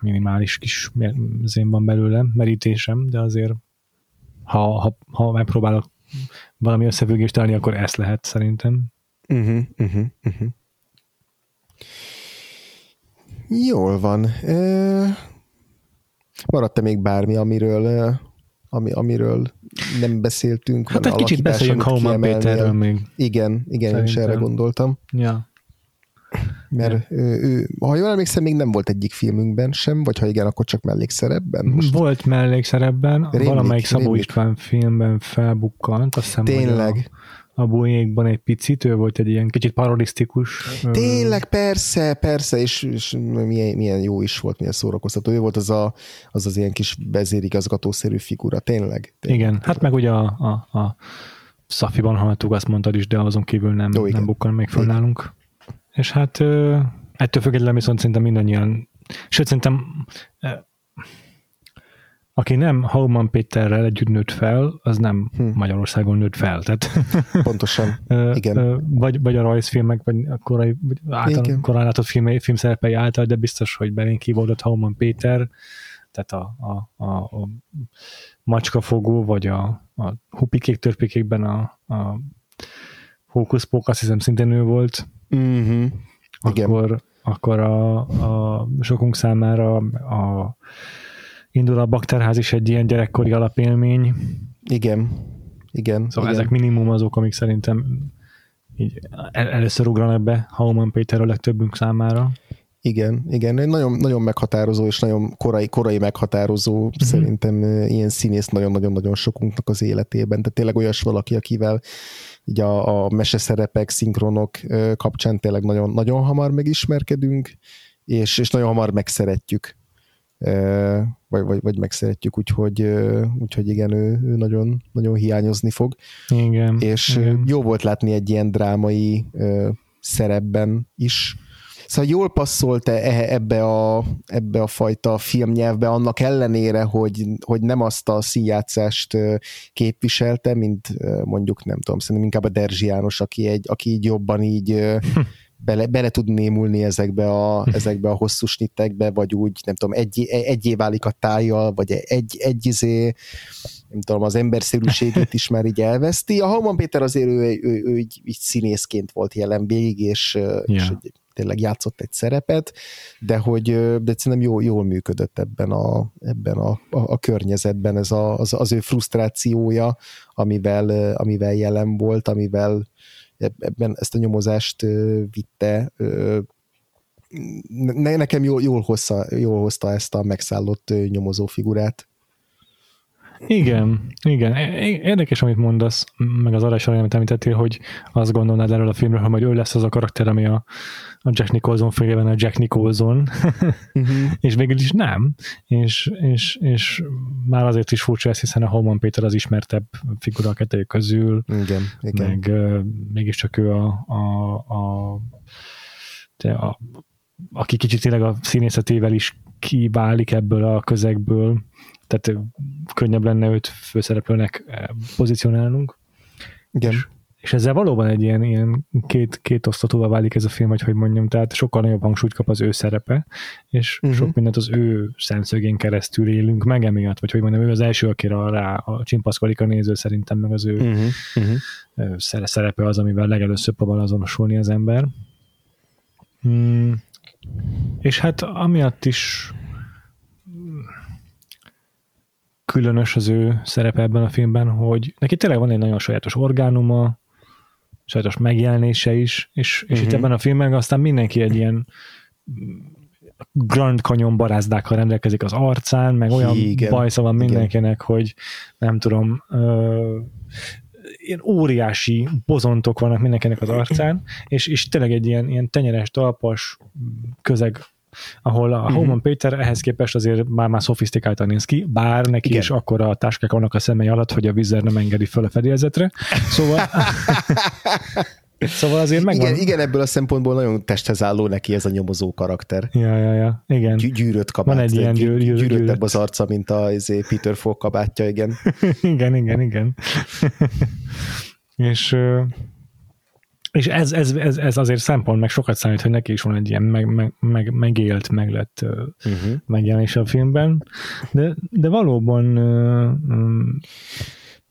minimális kis zén van belőle, merítésem, de azért ha, ha, ha megpróbálok valami összefüggést találni, akkor ezt lehet szerintem. Uh-huh, uh-huh, uh-huh. Jól van. E... Maradt-e még bármi, amiről ami, amiről nem beszéltünk? Hát egy kicsit beszéljünk Hauman Péterről még. Igen, igen, Szerintem. én is erre gondoltam. Ja. Mert ő, ő, ha jól emlékszem, még nem volt egyik filmünkben sem, vagy ha igen, akkor csak mellékszerepben. Most... Volt mellékszerepben, rémlik, valamelyik Szabó rémlik. István filmben felbukkant, azt hiszem, Tényleg. A, a bújékban egy picit, ő volt egy ilyen kicsit parodisztikus. Tényleg, persze, persze, és, és milyen, milyen, jó is volt, milyen szórakoztató. Ő volt az a, az, az ilyen kis vezérigazgatószerű figura, tényleg. tényleg igen, hát meg ugye a, a, a Szafiban hallottuk, azt mondtad is, de azon kívül nem, Jó, nem bukkan még föl nálunk. És hát ettől függetlenül viszont szerintem mindannyian, sőt szerintem aki nem Hauman Péterrel együtt nőtt fel, az nem hm. Magyarországon nőtt fel. Tehát, Pontosan, igen. Vagy, vagy a rajzfilmek, vagy a korai, által, korán látott film, filmszerepei által, de biztos, hogy belén kivódott Hauman Péter, tehát a, a, a, a macskafogó, vagy a, a hupikék törpikékben a, a hókuszpók, azt hiszem szintén ő volt. Mm-hmm. Akkor, akkor a, a sokunk számára a indul a bakterház is egy ilyen gyerekkori alapélmény. Igen. Igen. Szóval igen. ezek minimum azok, amik szerintem így el, először ugranak be Hauman Péter a legtöbbünk számára. Igen, igen, egy nagyon, nagyon meghatározó és nagyon korai, korai meghatározó uh-huh. szerintem ilyen színész nagyon-nagyon-nagyon sokunknak az életében, tehát tényleg olyas valaki, akivel így a, a meseszerepek, szinkronok kapcsán tényleg nagyon, nagyon hamar megismerkedünk, és, és nagyon hamar megszeretjük, vagy, vagy, vagy megszeretjük, úgyhogy, úgyhogy igen, ő, ő nagyon, nagyon hiányozni fog. Igen. És igen. jó volt látni egy ilyen drámai szerepben is, Szóval jól passzolt -e ebbe a, ebbe a fajta filmnyelvbe, annak ellenére, hogy, hogy nem azt a színjátszást képviselte, mint mondjuk, nem tudom, szerintem inkább a Derzsi János, aki, egy, aki így jobban így bele, bele tud némulni ezekbe a, ezekbe a hosszú snittekbe, vagy úgy, nem tudom, egy, egyé válik a tájjal, vagy egy, egy izé, nem tudom, az emberszerűségét is már így elveszti. A Halman Péter azért ő, ő, ő, ő így, így színészként volt jelen végig, és, yeah. és egy, tényleg játszott egy szerepet, de hogy de szerintem jól, jól működött ebben a, ebben a, a, a környezetben ez a, az, az ő frusztrációja, amivel, amivel jelen volt, amivel ebben ezt a nyomozást vitte, ne, nekem jól, jól, hozza, jól hozta ezt a megszállott nyomozó figurát. Igen, igen. Érdekes, amit mondasz, meg az arra amit említettél, hogy azt gondolnád erről a filmről, hogy ő lesz az a karakter, ami a, a Jack Nicholson filmben a Jack Nicholson, uh-huh. és végül is nem, és, és, és már azért is furcsa ez, hiszen a Holman Péter az ismertebb figura a kettőjük közül, igen, igen. meg uh, mégiscsak ő a, a, a, a, a aki kicsit tényleg a színészetével is kiválik ebből a közegből, tehát könnyebb lenne őt főszereplőnek pozícionálnunk. Igen. És, és ezzel valóban egy ilyen, ilyen két, két osztatóval válik ez a film, hogy hogy mondjam, tehát sokkal nagyobb hangsúlyt kap az ő szerepe, és uh-huh. sok mindent az ő szemszögén keresztül élünk meg emiatt, vagy hogy mondjam, ő az első, akire rá a csimpaszkodik a néző szerintem, meg az ő uh-huh. Uh-huh. szerepe az, amivel legelőször próbál azonosulni az ember. Hmm. És hát amiatt is különös az ő szerepe ebben a filmben, hogy neki tényleg van egy nagyon sajátos orgánuma, sajátos megjelenése is, és, és uh-huh. itt mhm. ebben a filmben aztán mindenki egy ilyen Grand Canyon barázdákkal rendelkezik az arcán, meg olyan Igen. bajsza van mindenkinek, Igen. hogy nem tudom, ö, ilyen óriási bozontok vannak mindenkinek az arcán, és, és tényleg egy ilyen, ilyen tenyeres, talpas közeg ahol a uh-huh. Homan Péter ehhez képest azért már már szofisztikáltan néz ki, bár neki Igen. is akkor a táskák vannak a szemei alatt, hogy a vízer nem engedi föl a fedélzetre. Szóval Szóval azért megvan. Igen, igen, ebből a szempontból nagyon testhez álló neki ez a nyomozó karakter. Ja, ja, ja, igen. Gy- gyűrött kabát. Van egy ilyen gyűr, gyűr, gyűröttebb az arca, mint a izé, Peter Falk kabátja, igen. igen, igen, igen. és és ez, ez, ez, ez azért szempont, meg sokat számít, hogy neki is van egy ilyen meg, meg, meg, megélt, meglett uh-huh. megjelenés a filmben, de, de valóban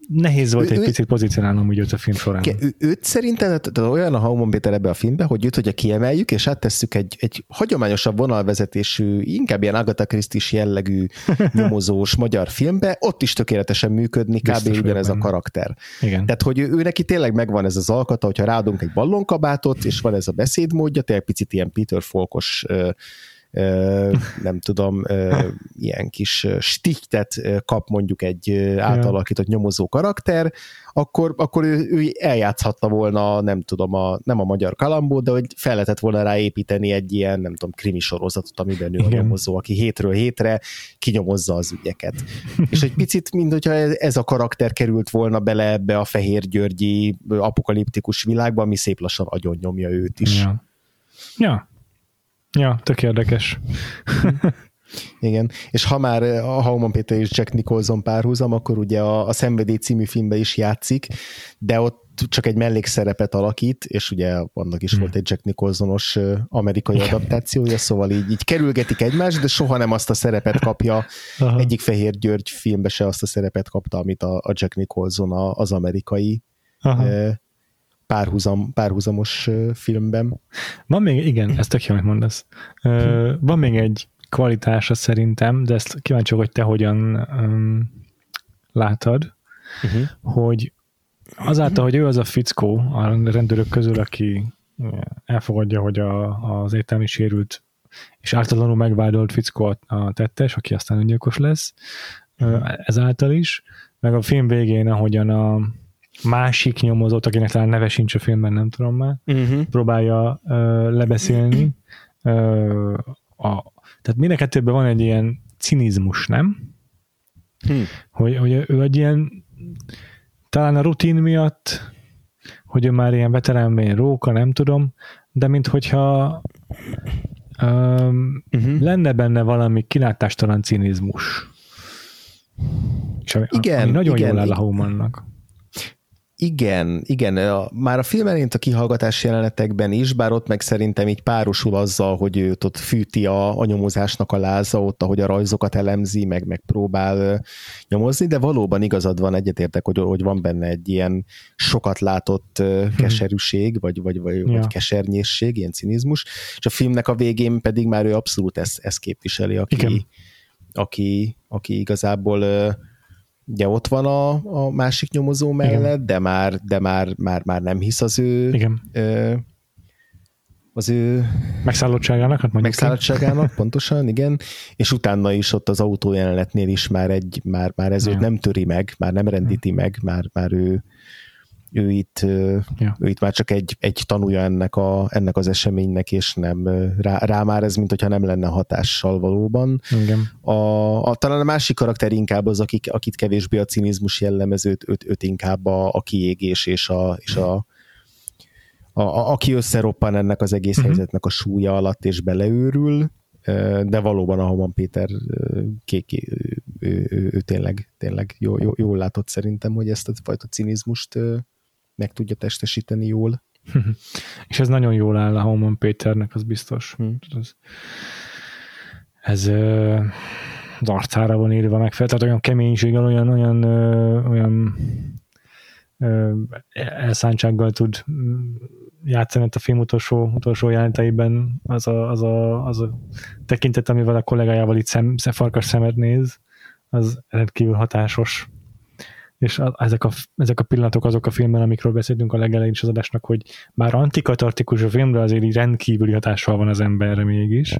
nehéz volt Ő- egy ő- picit pozícionálnom úgy őt a film során. Ő, őt szerintem tehát olyan a Haumon Péter ebbe a filmbe, hogy őt, hogyha kiemeljük, és áttesszük egy, egy hagyományosabb vonalvezetésű, inkább ilyen Agatha Christie jellegű nyomozós magyar filmbe, ott is tökéletesen működni, kb. Biztos vagyok ugyanez a karakter. Igen. Tehát, hogy ő, ő neki tényleg megvan ez az alkata, hogyha ráadunk egy ballonkabátot, és van ez a beszédmódja, tényleg picit ilyen Peter Folkos nem tudom, ilyen kis ö, kap mondjuk egy átalakított nyomozó karakter, akkor, akkor ő, ő eljátszhatta volna, nem tudom, a, nem a magyar kalambó, de hogy fel lehetett volna ráépíteni egy ilyen, nem tudom, krimi sorozatot, amiben ő a nyomozó, aki hétről hétre kinyomozza az ügyeket. És egy picit, mint hogyha ez a karakter került volna bele ebbe a Fehér Györgyi apokaliptikus világba, ami szép lassan agyon nyomja őt is. Ja. ja. Ja, tök érdekes. Igen, és ha már a Hauman Péter és Jack Nicholson párhuzam, akkor ugye a, a Szenvedély című filmben is játszik, de ott csak egy mellékszerepet alakít, és ugye annak is Hmm. volt egy Jack Nicholsonos ö, amerikai adaptációja, szóval így, így kerülgetik egymást, de soha nem azt a szerepet kapja, Aha. egyik Fehér György filmbe se azt a szerepet kapta, amit a, a Jack Nicholson a, az amerikai Aha. Párhuzam, párhuzamos filmben. Van még, igen, ez tök jó, amit mondasz. Van még egy kvalitása szerintem, de ezt kíváncsi hogy te hogyan um, látod, Uh-huh. hogy azáltal, hogy ő az a fickó a rendőrök közül, aki elfogadja, hogy a, az értelmi sérült és ártatlanul megvádolt fickó a, tettes, aki aztán öngyilkos lesz, ö, ezáltal is, meg a film végén, ahogyan a másik nyomozott, akinek talán neve sincs a filmben, nem tudom már, Uh-huh. próbálja ö, lebeszélni. Ö, a, tehát mind a kettőben van egy ilyen cinizmus, nem? Hm. Hogy, hogy ő egy ilyen talán a rutin miatt, hogy ő már ilyen veterán róka, nem tudom, de minthogyha um, Uh-huh. lenne benne valami kilátástalan cinizmus. És ami, Igen, ami nagyon igen, jól áll a igen. Igen, igen, a, már a film elint a kihallgatás jelenetekben is, bár ott meg szerintem így párosul azzal, hogy őt ott fűti a, a nyomozásnak a láza, ott ahogy a rajzokat elemzi, meg, meg próbál ö, nyomozni, de valóban igazad van, egyetértek, hogy, hogy van benne egy ilyen sokat látott ö, keserűség, vagy, vagy, vagy, Ja. vagy kesernyészség, ilyen cinizmus, és a filmnek a végén pedig már ő abszolút ezt, ezt képviseli, aki, Igen. aki, aki igazából ö, ugye ott van a, a másik nyomozó mellett, de már, de már, már, már nem hisz az ő, Igen. ö, az ő Megszállottságának, hát mondjuk. megszállottságának, pontosan, igen, és utána is ott az autó jelenetnél is már egy, már, már ez őt nem töri meg, már nem rendíti meg, már, már ő, ő itt, Ja. ő itt már csak egy, egy tanúja ennek, a, ennek az eseménynek, és nem rá, rá már ez, mint hogyha nem lenne hatással valóban. Igen. A, a, talán a másik karakter inkább az, akik, akit kevésbé a cinizmus jellemez, őt, őt, őt inkább a, a kiégés és a, és a, a, a aki összeroppan ennek az egész Mhm. helyzetnek a súlya alatt és beleőrül, de valóban a Homan Péter ö, ké, ké, ő, ő, ő, ő tényleg, tényleg jó, jó, jól látott szerintem, hogy ezt a fajta cinizmust meg tudja testesíteni jól. És ez nagyon jól áll a Hauman Péternek, az biztos. Hm. Ez, ez ö, az arcára van írva meg fel, tehát olyan keménységgel, olyan, olyan, ö, olyan ö, elszántsággal tud mm, játszani a film utolsó, utolsó jeleneteiben az a, az, a, az a tekintet, amivel a kollégájával itt szem, szem, farkas szemet néz, az rendkívül hatásos. És a, ezek, a, ezek a pillanatok azok a filmben, amikről beszéltünk a legelején is az adásnak, hogy már antikatartikus a film, de azért így rendkívüli hatással van az emberre mégis.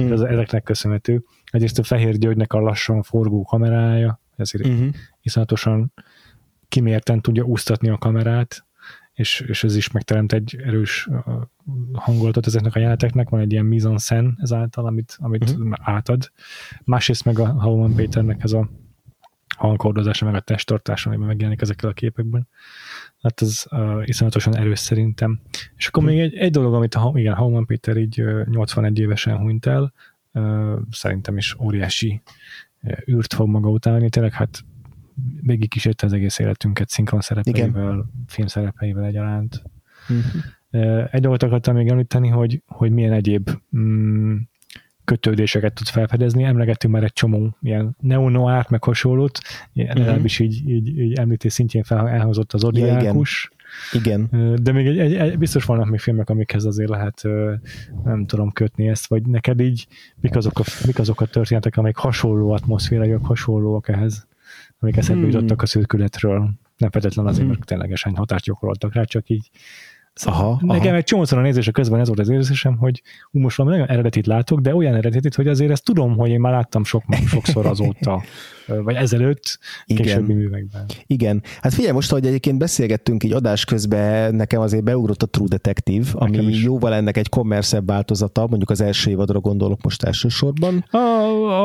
Mm. Ez, ezeknek köszönhető. Egyrészt a Fehér Györgynek a lassan forgó kamerája, ezért Uh-huh. iszonyatosan kimérten tudja úsztatni a kamerát, és, és ez is megteremt egy erős hangulatot ezeknek a jeleneteknek, van egy ilyen mise en ezáltal, amit, amit uh-huh. átad. Másrészt meg a Hauman Péternek ez a hangkordozása, meg a testtartása, amiben megjelenik ezekkel a képekben. Hát ez uh, iszonyatosan erős szerintem. És akkor még egy, egy dolog, amit a, igen, Hauman Péter így uh, 81 évesen hunyt el, uh, szerintem is óriási uh, űrt fog maga után venni. Tényleg hát végig kísérte az egész életünket szinkron szerepeivel, film szerepeivel egyaránt. Uh-huh. Ö, Egy dolgot akartam még említeni, hogy, hogy milyen egyéb mm, kötődéseket tud felfedezni. Emlegettünk már egy csomó ilyen neo-noir, meg hasonlót, legalábbis uh-huh. így, így, így említés szintjén fel, elhozott az Odiákus. Ja, igen. De még egy, egy, egy, biztos vannak még filmek, amikhez azért lehet, nem tudom kötni ezt, vagy neked így, mik azok a, mik azok a történetek, amik hasonló atmoszféraiak, hasonlóak ehhez, amik eszembe hmm. jutottak a szürkületről. Nem feltétlen azért, hmm. mert ténylegesen hatást gyakoroltak rá, csak így Aha, Nekem aha. egy csomószor a nézése közben ez volt az érzésem, hogy ú, most valami nagyon eredetit látok, de olyan eredetit, hogy azért ezt tudom, hogy én már láttam sok, sokszor azóta, vagy ezelőtt, Igen. későbbi művekben. Igen. Hát figyelj, most, hogy egyébként beszélgettünk így adás közben, nekem azért beugrott a True Detective, ami is. jóval ennek egy kommerszebb változata, mondjuk az első évadra gondolok most elsősorban. A,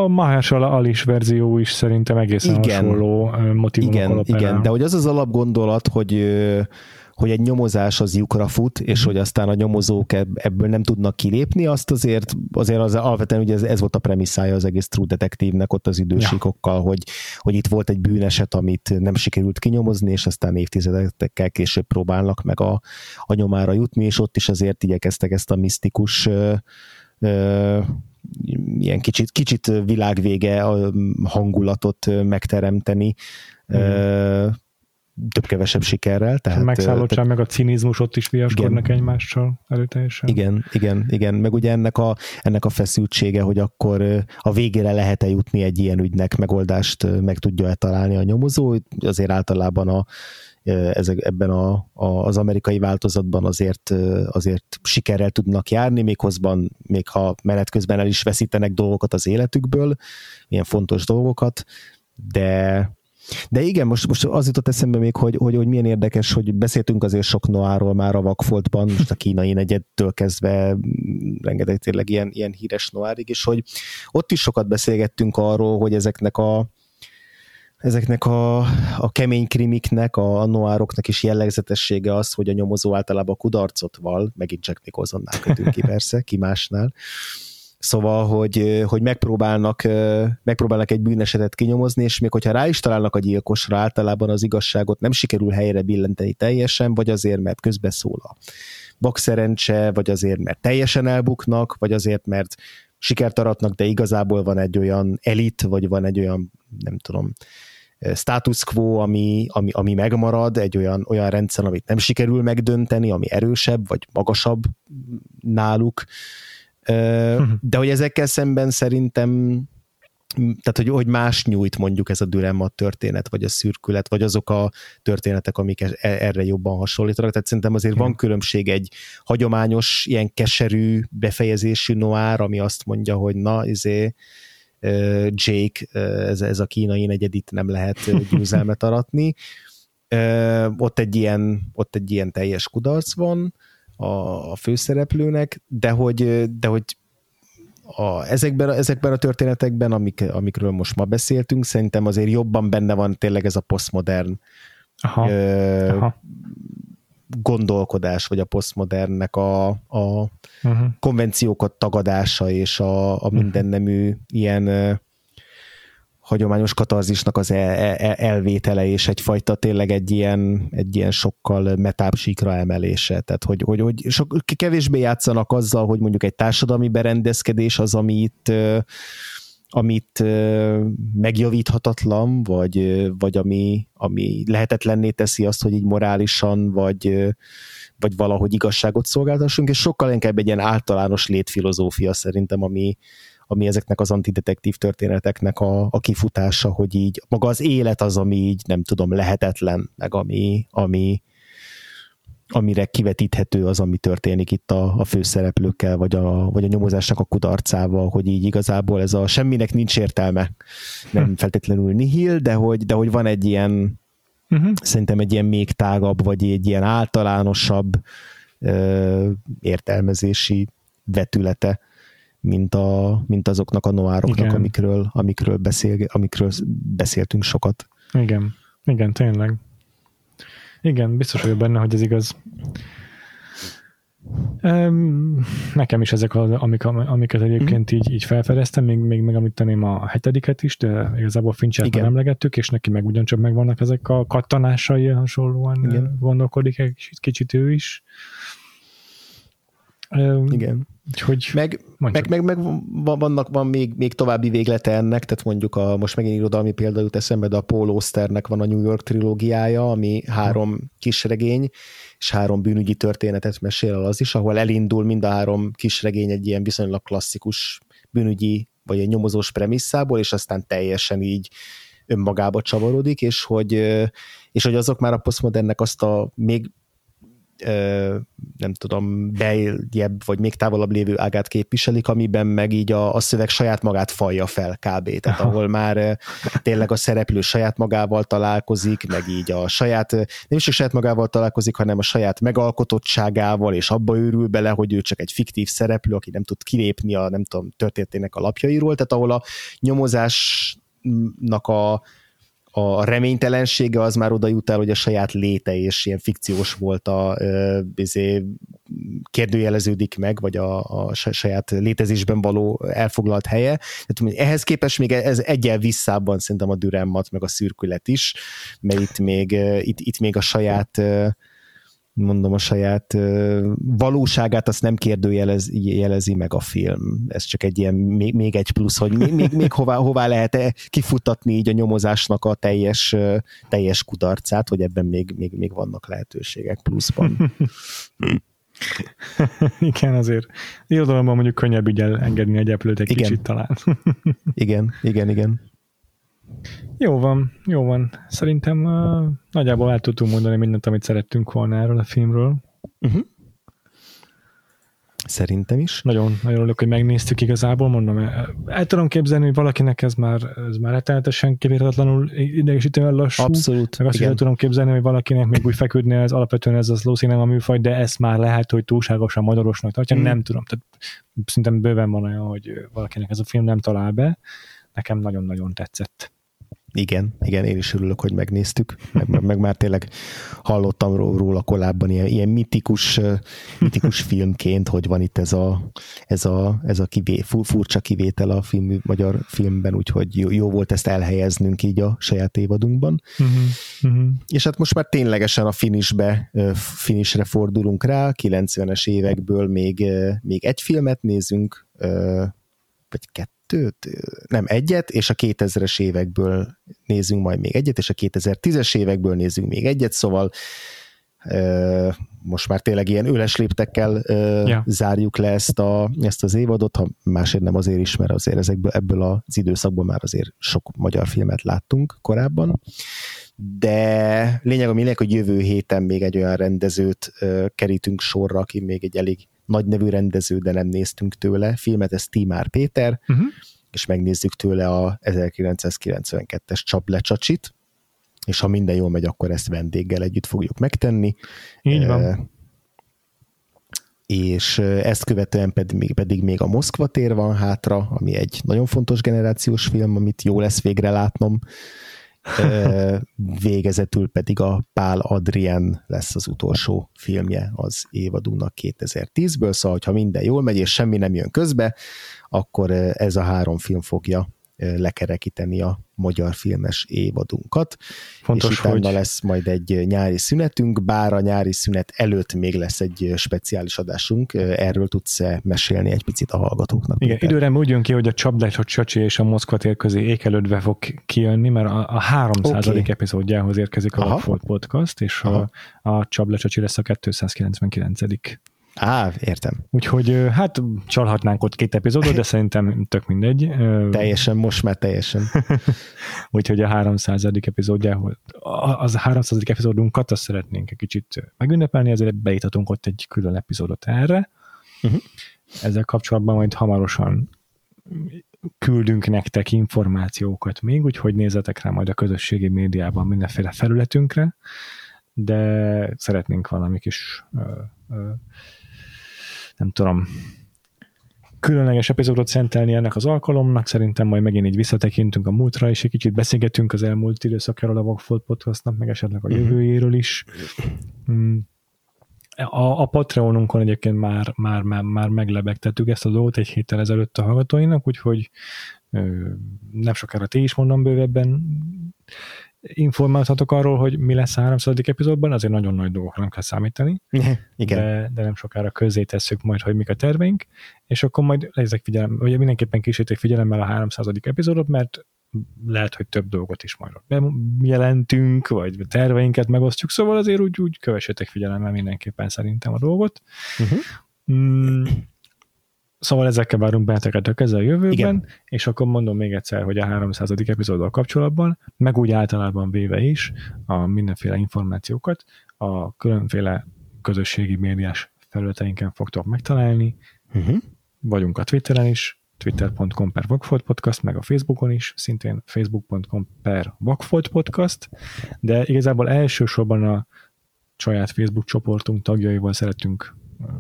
a Mahershala Alice verzió is szerintem egészen igen. hasonló motivumokkal Igen, igen, de hogy az az alapgondolat, hogy hogy egy nyomozás az lyukra fut, és mm. hogy aztán a nyomozók ebből nem tudnak kilépni, azt azért, azért az alapvetően ugye ez, ez volt a premisszája az egész True Detective-nek ott az idősíkokkal, ja. hogy, hogy itt volt egy bűneset, amit nem sikerült kinyomozni, és aztán évtizedekkel később próbálnak meg a, a nyomára jutni, és ott is azért igyekeztek ezt a misztikus ö, ö, ilyen kicsit, kicsit világvége hangulatot megteremteni. Mm több-kevesebb sikerrel. Tehát, a megszállottság, te, meg a cinizmus ott is viaskodnak igen, egymással erőteljesen. Igen, igen, igen. Meg ugye ennek a, ennek a feszültsége, hogy akkor a végére lehet-e jutni egy ilyen ügynek, megoldást meg tudja-e találni a nyomozó, azért általában a, ezek, ebben a, a, az amerikai változatban azért, azért sikerrel tudnak járni, még hozban, még ha menet közben el is veszítenek dolgokat az életükből, ilyen fontos dolgokat, de, de igen, most, most az jutott eszembe még, hogy, hogy, hogy milyen érdekes, hogy beszéltünk azért sok Noáról már a Vakfoltban, most a kínai negyedtől kezdve rengeteg tényleg ilyen, ilyen híres Noárig, és hogy ott is sokat beszélgettünk arról, hogy ezeknek a ezeknek a, a kemény krimiknek, a, a noároknak is jellegzetessége az, hogy a nyomozó általában kudarcot val, megint csak Nicholsonnál kötünk ki persze, ki másnál, Szóval, hogy, hogy megpróbálnak, megpróbálnak egy bűnesetet kinyomozni, és még hogyha rá is találnak a gyilkosra, általában az igazságot nem sikerül helyre billenteni teljesen, vagy azért, mert közbeszól a bakszerencse, vagy azért, mert teljesen elbuknak, vagy azért, mert sikert aratnak, de igazából van egy olyan elit, vagy van egy olyan, nem tudom, status quo, ami, ami, ami megmarad, egy olyan, olyan rendszer, amit nem sikerül megdönteni, ami erősebb, vagy magasabb náluk. De hogy ezekkel szemben szerintem tehát, hogy, hogy más nyújt mondjuk ez a dilemma történet, vagy a szürkület, vagy azok a történetek, amik e, erre jobban hasonlítanak. Tehát szerintem azért van különbség egy hagyományos, ilyen keserű befejezésű noár, ami azt mondja, hogy na, izé, Jake, ez, ez a kínai negyedit nem lehet győzelmet aratni. Ott egy ilyen, ott egy ilyen teljes kudarc van, a, a főszereplőnek, de hogy, de hogy a, ezekben, ezekben a történetekben, amik, amikről most ma beszéltünk, szerintem azért jobban benne van tényleg ez a posztmodern aha, ö, aha. gondolkodás, vagy a posztmodernnek a, a uh-huh. konvenciókat tagadása, és a, a mindennemű ilyen hagyományos katarzisnak az el, el, elvétele és egyfajta tényleg egy ilyen, egy ilyen sokkal metább síkra emelése. Tehát, hogy, hogy, hogy sok, kevésbé játszanak azzal, hogy mondjuk egy társadalmi berendezkedés az, ami itt amit megjavíthatatlan, vagy, vagy ami, ami lehetetlenné teszi azt, hogy így morálisan, vagy, vagy valahogy igazságot szolgáltassunk, és sokkal inkább egy ilyen általános létfilozófia szerintem, ami, ami ezeknek az antidetektív történeteknek a, a kifutása, hogy így maga az élet az, ami így nem tudom, lehetetlen, meg ami, ami amire kivetíthető az, ami történik itt a, a főszereplőkkel, vagy a, vagy a nyomozásnak a kudarcával, hogy így igazából ez a semminek nincs értelme. Nem hm. feltétlenül nihil, de hogy, de hogy van egy ilyen uh-huh. szerintem egy ilyen még tágabb, vagy egy ilyen általánosabb ö, értelmezési vetülete mint, a, mint azoknak a noároknak, amikről, amikről, beszél, amikről beszéltünk sokat. Igen, igen, tényleg. Igen, biztos vagyok benne, hogy ez igaz. Nekem is ezek, az, amik, amiket egyébként így, így felfedeztem, még, még megemlíteném a hetediket is, de igazából Finchert nem emlegettük, és neki meg ugyancsak megvannak ezek a kattanásai, hasonlóan Igen. gondolkodik egy kicsit ő is. Igen. Úgyhogy meg, meg, meg, meg, vannak, van még, még további véglete ennek, tehát mondjuk a, most megint irodalmi példa jut eszembe, de a Paul Osternek van a New York trilógiája, ami három kisregény, és három bűnügyi történetet mesél el az is, ahol elindul mind a három kisregény egy ilyen viszonylag klasszikus bűnügyi, vagy egy nyomozós premisszából, és aztán teljesen így önmagába csavarodik, és hogy, és hogy azok már a posztmodernnek azt a még nem tudom, beljebb, vagy még távolabb lévő ágát képviselik, amiben meg így a, a szöveg saját magát falja fel kb. Tehát ahol már tényleg a szereplő saját magával találkozik, meg így a saját, nem is csak saját magával találkozik, hanem a saját megalkotottságával, és abba őrül bele, hogy ő csak egy fiktív szereplő, aki nem tud kilépni a, nem tudom, történetének a lapjairól, tehát ahol a nyomozásnak a, a reménytelensége az már oda jut el, hogy a saját léte és ilyen fikciós volt a bizé, kérdőjeleződik meg, vagy a, a saját létezésben való elfoglalt helye. Tehát ehhez képest még ez egyel visszában szerintem a düremmat, meg a szürkület is, mert itt még, itt, itt még a saját mondom, a saját valóságát azt nem kérdőjelezi jelezi meg a film. Ez csak egy ilyen, még, még egy plusz, hogy még, még, még hová, hová lehet -e kifutatni így a nyomozásnak a teljes, teljes kudarcát, hogy ebben még, még, még vannak lehetőségek pluszban. Igen, azért irodalomban mondjuk könnyebb így engedni egy eplőt egy igen. kicsit talán. igen, igen, igen. Jó van, jó van. Szerintem uh, nagyjából el tudtunk mondani mindent, amit szerettünk volna erről a filmről. Uh-huh. Szerintem is. Nagyon, nagyon örülök, hogy megnéztük igazából, mondom, el tudom képzelni, hogy valakinek ez már, ez már rettenetesen kivérhetetlenül idegesítően lassú. Abszolút, Meg azt igen. is tudom képzelni, hogy valakinek még úgy feküdne, ez alapvetően ez az slow a műfaj, de ezt már lehet, hogy túlságosan magyarosnak tartja, mm. nem tudom. Tehát szerintem bőven van olyan, hogy valakinek ez a film nem talál be. Nekem nagyon-nagyon tetszett. Igen, igen, én is örülök, hogy megnéztük, meg, meg már tényleg hallottam róla korábban ilyen, ilyen mitikus, mitikus filmként, hogy van itt ez a, ez a, ez a kivé, furcsa kivétel a film, magyar filmben, úgyhogy jó, jó volt ezt elhelyeznünk így a saját évadunkban. Uh-huh, uh-huh. És hát most már ténylegesen a finishbe, finishre fordulunk rá, 90-es évekből még, még egy filmet nézünk, vagy kettő kettőt, nem egyet, és a 2000-es évekből nézzünk majd még egyet, és a 2010-es évekből nézzünk még egyet, szóval most már tényleg ilyen öles léptekkel ja. zárjuk le ezt, a, ezt az évadot, ha másért nem azért is, mert azért ezekből, ebből az időszakból már azért sok magyar filmet láttunk korábban, de lényeg a lényeg, hogy jövő héten még egy olyan rendezőt kerítünk sorra, aki még egy elég nagy nevű rendező, de nem néztünk tőle filmet, ez Timár Péter, uh-huh. és megnézzük tőle a 1992-es Csaplecsacsit, és ha minden jól megy, akkor ezt vendéggel együtt fogjuk megtenni. Így van. E, és ezt követően pedig, pedig még a Moszkva tér van hátra, ami egy nagyon fontos generációs film, amit jó lesz végre látnom végezetül pedig a Pál Adrien lesz az utolsó filmje az évadunknak 2010-ből, szóval ha minden jól megy és semmi nem jön közbe, akkor ez a három film fogja lekerekíteni a magyar filmes évadunkat. Fontos, és utána hogy... lesz majd egy nyári szünetünk, bár a nyári szünet előtt még lesz egy speciális adásunk. Erről tudsz mesélni egy picit a hallgatóknak? Igen, Péter? időre úgy jön ki, hogy a Csapdás, a Csacsi és a Moszkva tér közé ékelődve fog kijönni, mert a, a 300. Okay. epizódjához érkezik a Aha. Podcast, és Aha. a, a Csapdás lesz a 299. Á, értem. Úgyhogy hát csalhatnánk ott két epizódot, de szerintem tök mindegy. Teljesen, most már teljesen. Úgyhogy a 300. epizódjához, az a 300. epizódunkat azt szeretnénk egy kicsit megünnepelni, ezért beítatunk ott egy külön epizódot erre. Uh-huh. Ezzel kapcsolatban majd hamarosan küldünk nektek információkat még, úgyhogy nézzetek rá majd a közösségi médiában mindenféle felületünkre, de szeretnénk valami kis ö, ö, nem tudom, különleges epizódot szentelni ennek az alkalomnak, szerintem majd megint így visszatekintünk a múltra, és egy kicsit beszélgetünk az elmúlt időszakáról a Vagfolt Podcastnak, meg esetleg a mhm. jövőjéről is. Mm. A, a Patreonunkon egyébként már, már, már, már meglebegtettük ezt a dolgot egy héttel ezelőtt a hallgatóinak, úgyhogy ö, nem sokára ti is mondom bővebben informálhatok arról, hogy mi lesz a 300. epizódban, azért nagyon nagy dolgokra nem kell számítani. Igen. De, de nem sokára közzé tesszük majd, hogy mik a terveink, és akkor majd lezek figyelem, vagy mindenképpen kísérték figyelemmel a 300. epizódot, mert lehet, hogy több dolgot is majd bejelentünk, vagy terveinket megosztjuk, szóval azért úgy, úgy kövessétek figyelemmel mindenképpen szerintem a dolgot. Uh-huh. Mm, Szóval ezekkel várunk benneteket a kezel jövőben, Igen. és akkor mondom még egyszer, hogy a 300. epizóddal kapcsolatban, meg úgy általában véve is a mindenféle információkat a különféle közösségi médiás felületeinken fogtok megtalálni. Uh-huh. Vagyunk a Twitteren is, twitter.com per Vagfolt Podcast, meg a Facebookon is, szintén facebook.com per Vagfolt Podcast, de igazából elsősorban a saját Facebook csoportunk tagjaival szeretünk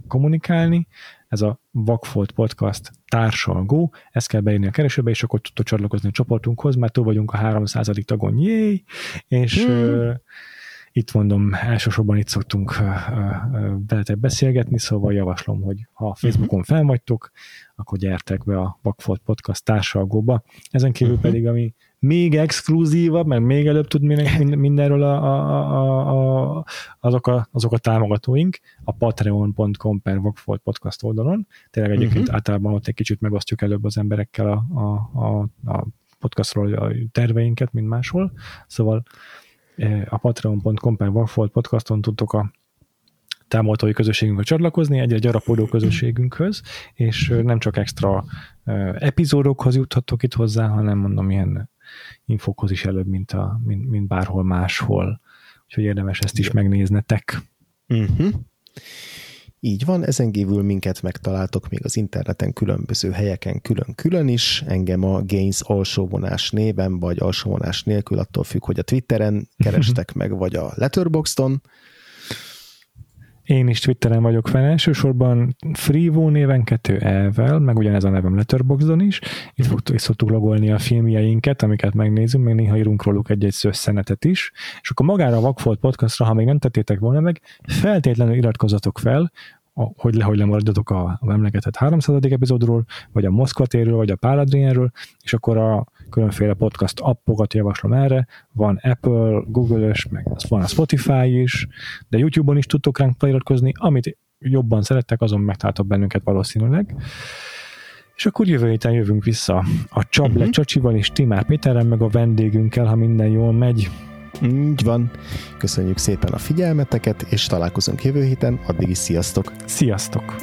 kommunikálni, ez a Vagfolt Podcast társalgó, ezt kell beírni a keresőbe, és akkor tudtok csatlakozni a csoportunkhoz, mert túl vagyunk a 300. tagon, jéj! És hmm. uh, itt mondom, elsősorban itt szoktunk uh, uh, veletek beszélgetni, szóval javaslom, hogy ha Facebookon fel vagytok, akkor gyertek be a Vagfolt Podcast társalgóba. Ezen kívül uh-huh. pedig, ami még exkluzívabb, meg még előbb tud mindenről a, a, a, a, azok, a, azok a támogatóink a patreon.com per Vagfolt podcast oldalon. Tényleg egyébként uh-huh. általában ott egy kicsit megosztjuk előbb az emberekkel a, a, a, a podcastról a terveinket, mint máshol. Szóval eh, a patreon.com per Vagfolt podcaston tudtok a támogatói közösségünkbe csatlakozni, egy gyarapodó közösségünkhöz, és nem csak extra epizódokhoz juthatok itt hozzá, hanem mondom, ilyen infokhoz is előbb, mint, a, mint, mint bárhol máshol. Úgyhogy érdemes ezt is megnéznetek. Uh-huh. Így van, ezen kívül minket megtaláltok még az interneten különböző helyeken külön-külön is, engem a Gains alsóvonás néven, vagy alsóvonás nélkül, attól függ, hogy a Twitteren kerestek meg, vagy a Letterboxdon. Én is Twitteren vagyok fel, elsősorban Freevo néven, kettő elvel, meg ugyanez a nevem Letterboxdon is. Itt, fog, itt szoktuk logolni a filmjeinket, amiket megnézünk, még néha írunk róluk egy-egy szösszenetet is. És akkor magára a Vagfolt podcastra, ha még nem tettétek volna meg, feltétlenül iratkozzatok fel, hogy lehogy lemaradjatok a, a emlegetett 300. epizódról, vagy a Moszkva térről, vagy a Páladrienről, és akkor a különféle podcast appokat javaslom erre, van Apple, Google-ös, meg van a Spotify is, de YouTube-on is tudtok ránk feliratkozni, amit jobban szerettek, azon megtaláltok bennünket valószínűleg. És akkor jövő héten jövünk vissza a Csable uh-huh. Csacsival és Timár Péterrel, meg a vendégünkkel, ha minden jól megy. Így van. Köszönjük szépen a figyelmeteket, és találkozunk jövő héten. Addig is sziasztok! Sziasztok!